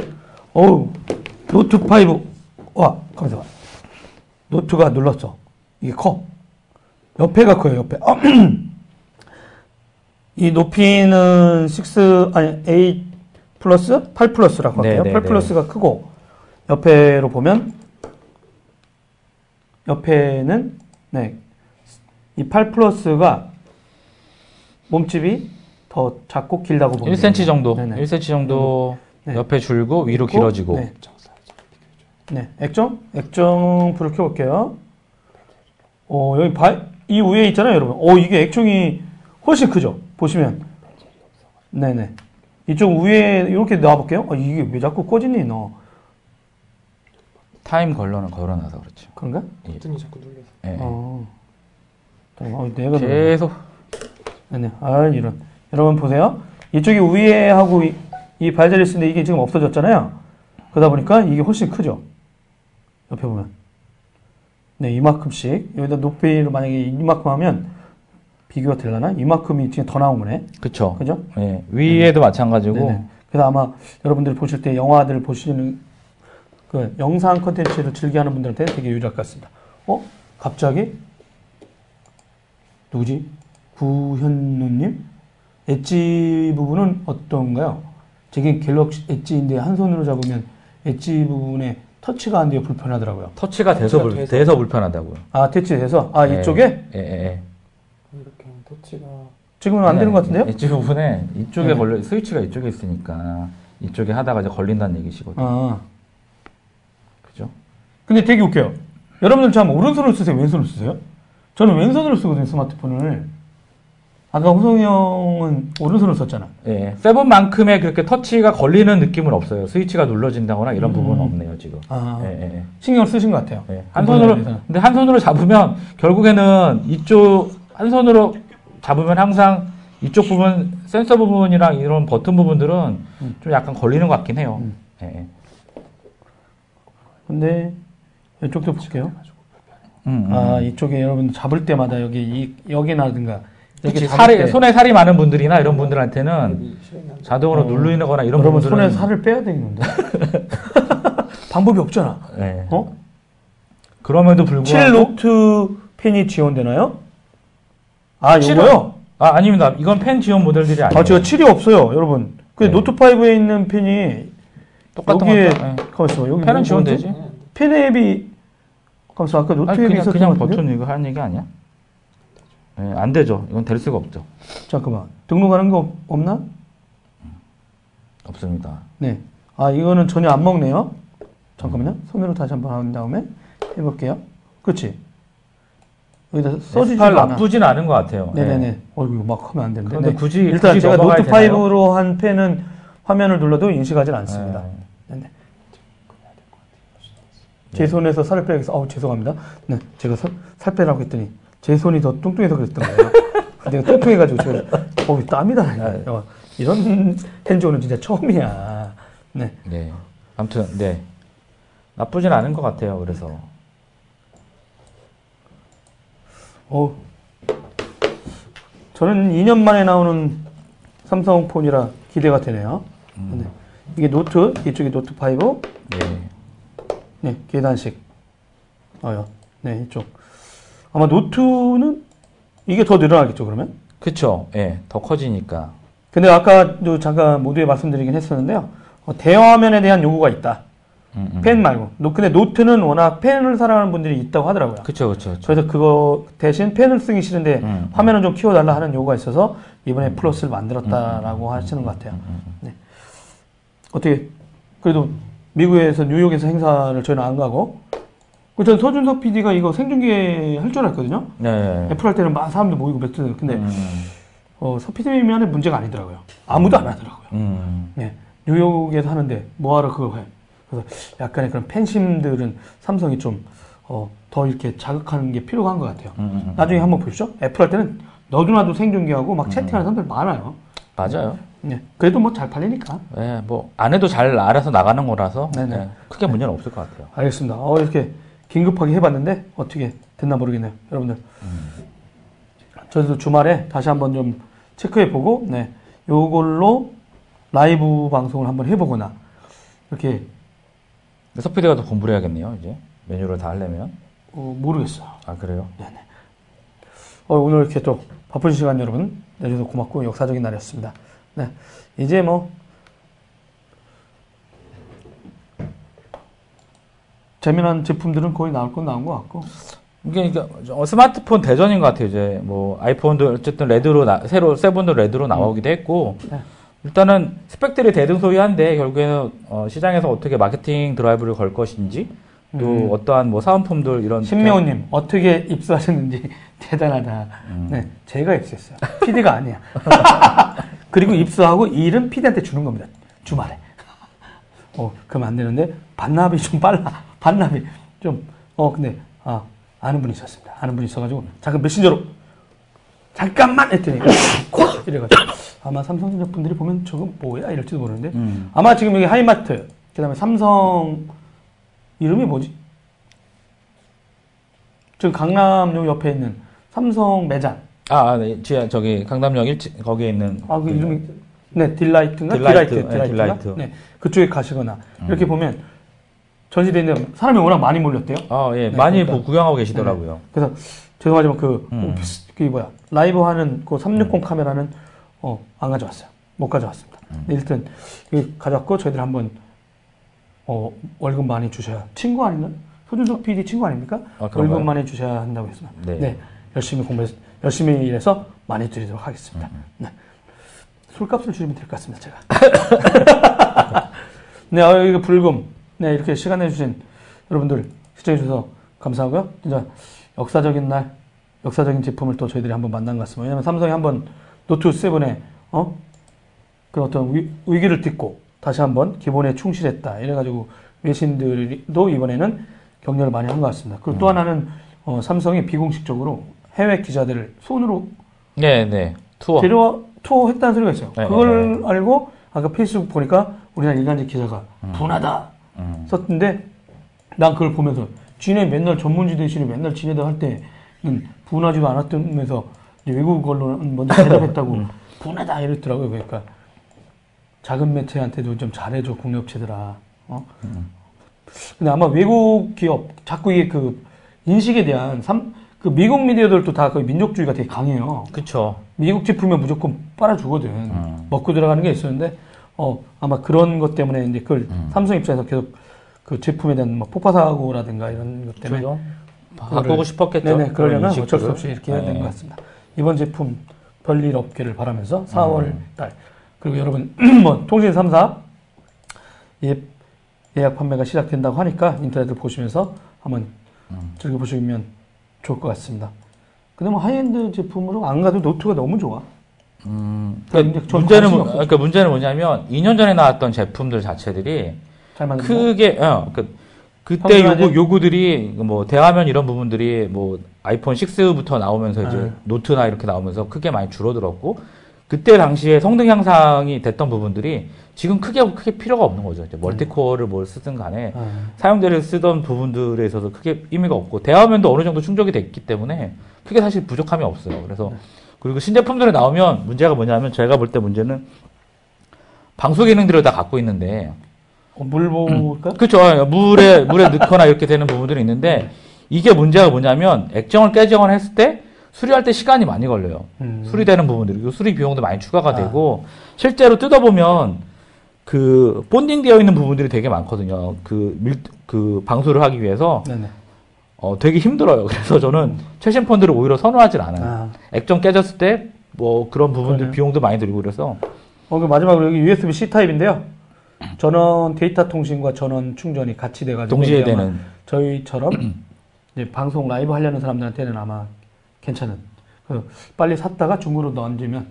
[SPEAKER 1] 어우, 노트 5. 와, 가만있어 봐. 노트가 눌렀어. 이게 커. 옆에가 커요, 옆에. 이 높이는 6, 아니, 8 플러스? 8 플러스라고 할게요.
[SPEAKER 2] 네, 네,
[SPEAKER 1] 8
[SPEAKER 2] 네.
[SPEAKER 1] 플러스가 크고, 옆에로 보면, 옆에는, 네, 이 8 플러스가 몸집이 더 작고 길다고 보면
[SPEAKER 2] 1cm 정도,
[SPEAKER 1] 네네.
[SPEAKER 2] 1cm 정도
[SPEAKER 1] 네.
[SPEAKER 2] 옆에 줄고 위로
[SPEAKER 1] 있고,
[SPEAKER 2] 길어지고.
[SPEAKER 1] 네. 네, 액정? 액정 불을 켜볼게요. 어, 여기 바, 이 위에 있잖아요, 여러분. 어, 이게 액정이 훨씬 크죠? 보시면. 네네. 이쪽 위에 이렇게 놔볼게요. 아, 이게 왜 자꾸 꺼지니, 너?
[SPEAKER 2] 타임 걸러는 걸어놔서 그렇죠.
[SPEAKER 1] 그런가?
[SPEAKER 3] 버튼이 자꾸 눌려서.
[SPEAKER 2] 예.
[SPEAKER 1] 어. 잠깐만, 어, 내가.
[SPEAKER 2] 계속
[SPEAKER 1] 네네. 아, 이런. 여러분 보세요. 이쪽이 위에 하고 이, 이 발자리 쓰는데 이게 지금 없어졌잖아요. 그러다 보니까 이게 훨씬 크죠. 옆에 보면. 네, 이만큼씩. 여기다 높이를 만약에 이만큼 하면 비교가 되려나? 이만큼이 지금 더 나온 거네.
[SPEAKER 2] 그쵸.
[SPEAKER 1] 그죠?
[SPEAKER 2] 예. 위에도 마찬가지고
[SPEAKER 1] 네네. 그래서 아마 여러분들이 보실 때 영화들 보시는 그 영상 컨텐츠를 즐겨하는 분들한테 되게 유리할 것 같습니다. 어? 갑자기? 누구지? 구현누님? 엣지 부분은 어떤가요? 저게 갤럭시 edge인데 한 손으로 잡으면 엣지 부분에 터치가 안 돼요. 불편하더라고요.
[SPEAKER 2] 터치가 돼서, 불,
[SPEAKER 3] 돼서.
[SPEAKER 2] 돼서 불편하다고요.
[SPEAKER 1] 아, 터치돼서? 아,
[SPEAKER 2] 예.
[SPEAKER 1] 이쪽에?
[SPEAKER 2] 예, 예, 예.
[SPEAKER 3] 이렇게 하면 터치가
[SPEAKER 1] 지금은 안 되는 것 같은데요?
[SPEAKER 2] 엣지 부분에 이쪽에
[SPEAKER 1] 네.
[SPEAKER 2] 걸려 스위치가 이쪽에 있으니까 이쪽에 하다가 이제 걸린다는 얘기시거든요.
[SPEAKER 1] 아.
[SPEAKER 2] 그죠?
[SPEAKER 1] 근데 되게 웃겨요. 여러분들 참 오른손을 쓰세요? 왼손을 쓰세요? 저는 왼손으로 쓰거든요, 스마트폰을. 아까 호성이 형은 오른손을 썼잖아.
[SPEAKER 2] 예. 세븐만큼의 그렇게 터치가 걸리는 느낌은 없어요. 스위치가 눌러진다거나 이런
[SPEAKER 1] 음.
[SPEAKER 2] 부분은 없네요, 지금.
[SPEAKER 1] 아,
[SPEAKER 2] 예, 예, 예.
[SPEAKER 1] 신경을 쓰신 것 같아요.
[SPEAKER 2] 예.
[SPEAKER 1] 한그
[SPEAKER 2] 손으로. 근데 한 손으로 잡으면 결국에는 이쪽, 한 손으로 잡으면 항상 이쪽 부분, 센서 부분이랑 이런 버튼 부분들은
[SPEAKER 1] 음.
[SPEAKER 2] 좀 약간 걸리는 것 같긴 해요.
[SPEAKER 1] 음.
[SPEAKER 2] 예, 예.
[SPEAKER 1] 근데 이쪽도 볼게요.
[SPEAKER 2] 음, 음.
[SPEAKER 1] 아, 이쪽에 여러분 잡을 때마다 여기, 이, 여기나든가. 잡을
[SPEAKER 2] 살이,
[SPEAKER 1] 때
[SPEAKER 2] 손에 살이 많은 분들이나 이런 분들한테는
[SPEAKER 3] 이 시간이 안
[SPEAKER 2] 자동으로
[SPEAKER 1] 어.
[SPEAKER 2] 누르거나 이런
[SPEAKER 1] 여러분
[SPEAKER 2] 부분들은
[SPEAKER 1] 손에 살을 빼야 되겠는데? 방법이 없잖아.
[SPEAKER 2] 예.
[SPEAKER 1] 어?
[SPEAKER 2] 그럼에도 불구하고
[SPEAKER 1] 7 노트 펜이 지원되나요? 아, 요거요?
[SPEAKER 2] 아 아닙니다. 이건 펜 지원 모델들이 아니에요.
[SPEAKER 1] 아, 제가 7이 없어요, 여러분. 그
[SPEAKER 2] 네.
[SPEAKER 1] 노트 5에 있는 펜이
[SPEAKER 2] 똑같은
[SPEAKER 1] 여기에.
[SPEAKER 2] 예.
[SPEAKER 1] 가만있어 여기
[SPEAKER 2] 펜은
[SPEAKER 1] 뭐-
[SPEAKER 2] 지원되지.
[SPEAKER 1] 펜 앱이 가만있어 아까 노트
[SPEAKER 2] 아니,
[SPEAKER 1] 앱이
[SPEAKER 2] 그냥 그냥? 버튼 이거 하는 얘기 아니야? 예, 안 되죠. 이건 될 수가 없죠.
[SPEAKER 1] 잠깐만 등록하는 거 없나?
[SPEAKER 2] 없습니다.
[SPEAKER 1] 네. 아 이거는 전혀 안 먹네요. 잠깐만요. 손으로 다시 한번 한 다음에 해볼게요. 그렇지. 여기다 써주지
[SPEAKER 2] S8
[SPEAKER 1] 않아.
[SPEAKER 2] 나쁘진 않은 것 같아요.
[SPEAKER 1] 네네네.
[SPEAKER 2] 예.
[SPEAKER 1] 어이구 막 하면 안 되는데.
[SPEAKER 2] 그런데
[SPEAKER 1] 네.
[SPEAKER 2] 굳이
[SPEAKER 1] 일단
[SPEAKER 2] 굳이
[SPEAKER 1] 제가
[SPEAKER 2] 넘어가야
[SPEAKER 1] 노트
[SPEAKER 2] 되나요?
[SPEAKER 1] 5로 한 펜은 화면을 눌러도 인식하지 않습니다.
[SPEAKER 2] 예.
[SPEAKER 1] 네네. 제 손에서 살을 빼야겠어. 어우, 죄송합니다. 네, 제가 살, 살 빼라고 했더니 제 손이 더 뚱뚱해서 그랬던 거예요. 내가 뚱뚱해가지고 제가, 어우, 땀이 나네. 어, 이런 hands-on은 진짜 처음이야. 네.
[SPEAKER 2] 네. 아무튼 네. 나쁘진 않은 것 같아요. 그래서
[SPEAKER 1] 어우. 저는 2년 만에 나오는 삼성 폰이라 기대가 되네요. 네. 이게 노트, 이쪽이 노트 5,
[SPEAKER 2] 네.
[SPEAKER 1] 네, 계단식. 어요. 네, 이쪽. 아마 노트는 이게 더 늘어나겠죠, 그러면?
[SPEAKER 2] 그쵸. 예. 더 커지니까.
[SPEAKER 1] 근데 아까도 잠깐 모두에 말씀드리긴 했었는데요. 어, 대화면에 대한 요구가 있다.
[SPEAKER 2] 음, 음.
[SPEAKER 1] 펜 말고. 노- 근데 노트는 워낙 펜을 사랑하는 분들이 있다고 하더라고요.
[SPEAKER 2] 그쵸, 그쵸. 그쵸.
[SPEAKER 1] 그래서 그거 대신 펜을 쓰기 싫은데
[SPEAKER 2] 음,
[SPEAKER 1] 화면을 좀 키워달라 하는 요구가 있어서 이번에 플러스를 만들었다라고 하시는 것 같아요.
[SPEAKER 2] 음, 음.
[SPEAKER 1] 네. 어떻게 그래도 미국에서 뉴욕에서 행사를 저희는 안 가고 그 전 서준석 PD가 이거 생중계 할 줄 알았거든요.
[SPEAKER 2] 네.
[SPEAKER 1] 애플 할 때는 막 사람들 모이고 몇 등. 근데
[SPEAKER 2] 음,
[SPEAKER 1] 어, 서 PD만의 문제가 아니더라고요. 아무도 안 하더라고요.
[SPEAKER 2] 음.
[SPEAKER 1] 네. 뉴욕에서 하는데 뭐하러 그걸 해. 그래서 약간의 그런 팬심들은 삼성이 좀, 어, 더 이렇게 자극하는 게 필요한 것 같아요.
[SPEAKER 2] 음, 음, 음.
[SPEAKER 1] 나중에 한번 보십시오. 애플 할 때는 너도나도 생중계하고 막 채팅하는 사람들 많아요.
[SPEAKER 2] 맞아요.
[SPEAKER 1] 네. 그래도 뭐 잘 팔리니까.
[SPEAKER 2] 예, 뭐, 안 해도 잘 알아서 나가는 거라서,
[SPEAKER 1] 네네.
[SPEAKER 2] 예, 크게 문제는 없을 것 같아요.
[SPEAKER 1] 알겠습니다. 어, 이렇게 긴급하게 해봤는데 어떻게 됐나 모르겠네요. 여러분들. 저희도 주말에 다시 한번 좀 체크해보고, 네. 요걸로 라이브 방송을 한번 해보거나, 이렇게,
[SPEAKER 2] 서피디가 더 공부를 해야겠네요, 이제. 메뉴를 다 하려면.
[SPEAKER 1] 어, 모르겠어요.
[SPEAKER 2] 아, 그래요?
[SPEAKER 1] 어, 오늘 이렇게 또 바쁜 시간 여러분 내주셔서 고맙고 역사적인 날이었습니다. 네. 이제 뭐, 재미난 제품들은 거의 나올 건 나온 것 같고,
[SPEAKER 2] 이게 그러니까 어, 스마트폰 대전인 것 같아요. 이제 뭐 아이폰도 어쨌든 레드로 나- 새로 세븐도 레드로 나오기도 했고
[SPEAKER 1] 네.
[SPEAKER 2] 일단은 스펙들이 대등소이한데 결국에는 어, 시장에서 어떻게 마케팅 드라이브를 걸 것인지 또
[SPEAKER 1] 음.
[SPEAKER 2] 어떠한 뭐 사은품들 이런
[SPEAKER 1] 신명우님 어떻게 입수하셨는지 대단하다.
[SPEAKER 2] 음.
[SPEAKER 1] 네, 제가 입수했어요. PD가 아니야. 그리고 입수하고 일은 PD한테 주는 겁니다. 주말에. 어, 그러면 안 되는데 반납이 좀 빨라. 반납이 좀. 어, 근데 아 아는 분이 있었습니다. 아는 분이 있어가지고 잠깐 메신저로 잠깐만 했더니 콕 이래가지고 아마 삼성전자 분들이 보면 저거 뭐야 이럴지도 모르는데
[SPEAKER 2] 음.
[SPEAKER 1] 아마 지금 여기 하이마트 그 다음에 삼성 이름이 뭐지? 지금 강남역 옆에 있는 삼성 매장.
[SPEAKER 2] 아, 아, 네. 지하 저기 강남역 1층 거기에 있는
[SPEAKER 1] 아, 그 이름이 네 딜라이트인가?
[SPEAKER 2] 딜라이트,
[SPEAKER 1] 딜라이트,
[SPEAKER 2] 네?
[SPEAKER 1] 딜라이트. 네, 그쪽에 가시거나 이렇게 보면 전시되어 있는 사람이 워낙 많이 몰렸대요.
[SPEAKER 2] 아, 예.
[SPEAKER 1] 네,
[SPEAKER 2] 많이
[SPEAKER 1] 그러니까.
[SPEAKER 2] 보- 구경하고 계시더라고요.
[SPEAKER 1] 그래서 죄송하지만 그
[SPEAKER 2] 음.
[SPEAKER 1] 오피스 그 뭐야 라이브 하는 그 360 카메라는 어, 안 가져왔어요. 못 가져왔습니다.
[SPEAKER 2] 음.
[SPEAKER 1] 일단 가져왔고 저희들 한번 어, 월급 많이 주셔야 친구 아닌가? 서준석 PD 친구 아닙니까?
[SPEAKER 2] 아?
[SPEAKER 1] 월급 많이 주셔야 한다고 했습니다.
[SPEAKER 2] 네.
[SPEAKER 1] 네. 열심히 공부해서 열심히 일해서 많이 드리도록 하겠습니다.
[SPEAKER 2] 음,
[SPEAKER 1] 네. 술값을 줄이면 될 것 같습니다, 제가. 네, 어, 이거 불금. 네, 이렇게 시간 내주신 여러분들 시청해주셔서 감사하고요. 진짜 역사적인 날, 역사적인 제품을 또 저희들이 한번 만난 것 같습니다. 왜냐면 삼성이 한번 노트 7에, 어? 그 어떤 위, 위기를 딛고 다시 한번 기본에 충실했다. 이래가지고 외신들도 이번에는 격려를 많이 한 것 같습니다. 그리고 또 하나는 어, 삼성이 비공식적으로 해외 기자들을 손으로
[SPEAKER 2] 네, 네. 투어.
[SPEAKER 1] 데려와 투어 했다는 소리가 있어요.
[SPEAKER 2] 네,
[SPEAKER 1] 그걸 알고 아까 페이스북 보니까 우리나라 일간지 기자가 분하다
[SPEAKER 2] 음.
[SPEAKER 1] 썼는데 난 그걸 보면서 지네 맨날 전문지 대신에 맨날 지네들 할 때는 분하지도 않았다면서 외국 언론은 먼저 대답했다고
[SPEAKER 2] 음.
[SPEAKER 1] 분하다 이랬더라고요. 그러니까 작은 매체한테도 좀 잘해줘 국내 업체들아. 어?
[SPEAKER 2] 음.
[SPEAKER 1] 근데 아마 외국 기업 자꾸 이게 그 인식에 대한 삼, 그 미국 미디어들도 다 거의 민족주의가 되게 강해요.
[SPEAKER 2] 그쵸.
[SPEAKER 1] 미국 제품이면 무조건 빨아주거든.
[SPEAKER 2] 음.
[SPEAKER 1] 먹고 들어가는 게 있었는데, 어, 아마 그런 것 때문에 이제 그걸
[SPEAKER 2] 음.
[SPEAKER 1] 삼성 입장에서 계속 그 제품에 대한 뭐 폭파사고라든가 이런 것 때문에.
[SPEAKER 2] 그죠. 바꾸고 싶었겠죠.
[SPEAKER 1] 네네, 그러려면 어쩔 수. 없이 이렇게 해야 되는
[SPEAKER 2] 네.
[SPEAKER 1] 것 같습니다. 이번 제품 별일 없기를 바라면서 4월
[SPEAKER 2] 음.
[SPEAKER 1] 달. 그리고 여러분, 뭐, 통신 3사 예, 예약 판매가 시작된다고 하니까 인터넷을 보시면서 한번
[SPEAKER 2] 음.
[SPEAKER 1] 즐겨보시면 좋을 것 같습니다. 근데 뭐 하이엔드 제품으로 안 가도 노트가 너무 좋아.
[SPEAKER 2] 음,
[SPEAKER 1] 그러니까
[SPEAKER 2] 그러니까
[SPEAKER 1] 전
[SPEAKER 2] 문제는 뭐-. 그러니까 문제는 뭐냐면 2년 전에 나왔던 제품들 자체들이. 크게 어, 그 그때 요구 요구들이 뭐 대화면 이런 부분들이 뭐 아이폰 6부터 나오면서 이제
[SPEAKER 1] 네.
[SPEAKER 2] 노트나 이렇게 나오면서 크게 많이 줄어들었고 그때 당시에 성능 향상이 됐던 부분들이 지금 크게 크게 필요가 없는 거죠. 이제 멀티코어를 뭘 쓰든 간에
[SPEAKER 1] 아,
[SPEAKER 2] 사용자를 쓰던 부분들에 있어서 크게 의미가 없고 대화면도 어느 정도 충족이 됐기 때문에 크게 사실 부족함이 없어요. 그래서 그리고 신제품들이 나오면 문제가 뭐냐면 제가 볼 때 문제는 방수 기능들을 다 갖고 있는데
[SPEAKER 1] 어, 물 볼까?
[SPEAKER 2] 그렇죠. 물에 물에 넣거나 이렇게 되는 부분들이 있는데 이게 문제가 뭐냐면 액정을 깨정을 했을 때 수리할 때 시간이 많이 걸려요.
[SPEAKER 1] 음.
[SPEAKER 2] 수리되는 부분들이 그리고 수리 비용도 많이 추가가
[SPEAKER 1] 아.
[SPEAKER 2] 되고 실제로 뜯어보면 그 본딩 되어 있는 부분들이 되게 많거든요. 그 밀, 그 방수를 하기 위해서
[SPEAKER 1] 네네.
[SPEAKER 2] 어, 되게 힘들어요. 그래서 저는 최신 폰들을 오히려 선호하진 않아요.
[SPEAKER 1] 아.
[SPEAKER 2] 액정 깨졌을 때 뭐 그런 부분들
[SPEAKER 1] 그러네요.
[SPEAKER 2] 비용도 많이 들고 그래서
[SPEAKER 1] 어, 그 마지막으로 여기 USB-C 타입인데요. 전원 데이터 통신과 전원 충전이 같이 돼가지고
[SPEAKER 2] 동시에 되는
[SPEAKER 1] 저희처럼 이제 방송 라이브 하려는 사람들한테는 아마 괜찮은. 그 빨리 샀다가 중고로 던지면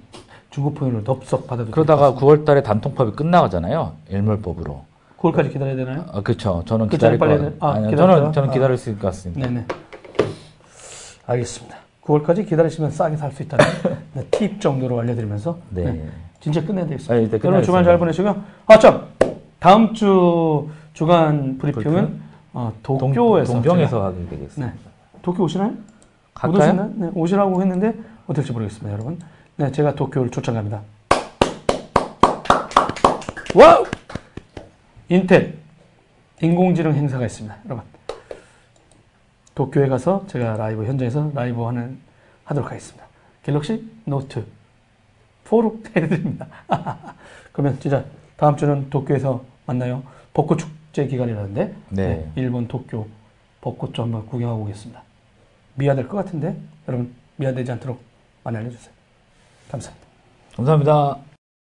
[SPEAKER 1] 중고폰으로 덥석 받아도
[SPEAKER 2] 그러다가 9월달에 단통법이 끝나가잖아요. 일몰법으로.
[SPEAKER 1] 9월까지 기다려야 되나요?
[SPEAKER 2] 아, 그렇죠. 저는
[SPEAKER 1] 그
[SPEAKER 2] 기다릴 거
[SPEAKER 1] 빨리 해- 아,
[SPEAKER 2] 아니요,
[SPEAKER 1] 기다려요?
[SPEAKER 2] 저는 저는
[SPEAKER 1] 아.
[SPEAKER 2] 기다릴 수 있을 것 같습니다.
[SPEAKER 1] 네네. 알겠습니다. 9월까지 기다리시면 싸게 살 수 있다는 네, 팁 정도로 알려드리면서
[SPEAKER 2] 네.
[SPEAKER 1] 네, 진짜 끝내야 되겠습니다.
[SPEAKER 2] 아,
[SPEAKER 1] 여러분
[SPEAKER 2] 끝내겠습니다.
[SPEAKER 1] 잘 보내시고요. 아, 참! 다음 주 주간 브리핑은
[SPEAKER 2] 브리핑?
[SPEAKER 1] 어,
[SPEAKER 2] 동-
[SPEAKER 1] 도쿄에서
[SPEAKER 2] 동경에서
[SPEAKER 1] 제가-
[SPEAKER 2] 하게 되겠습니다.
[SPEAKER 1] 네. 도쿄 오시나요? 못 갈까요? 네, 오시라고 했는데 어떨지 모르겠습니다, 여러분. 네, 제가 도쿄를 초청합니다. 와우! 인텔 인공지능 행사가 있습니다, 여러분. 도쿄에 가서 제가 라이브 현장에서 라이브 하는 하도록 하겠습니다. 갤럭시 노트 4로 해드립니다. 그러면 진짜 다음 주는 도쿄에서 만나요. 벚꽃 축제 기간이라는데
[SPEAKER 2] 네.
[SPEAKER 1] 일본 도쿄 벚꽃 좀 한번 구경하고 오겠습니다. 미화될 것 같은데 여러분 미화되지 않도록 많이 알려주세요. 감사합니다.
[SPEAKER 2] 감사합니다.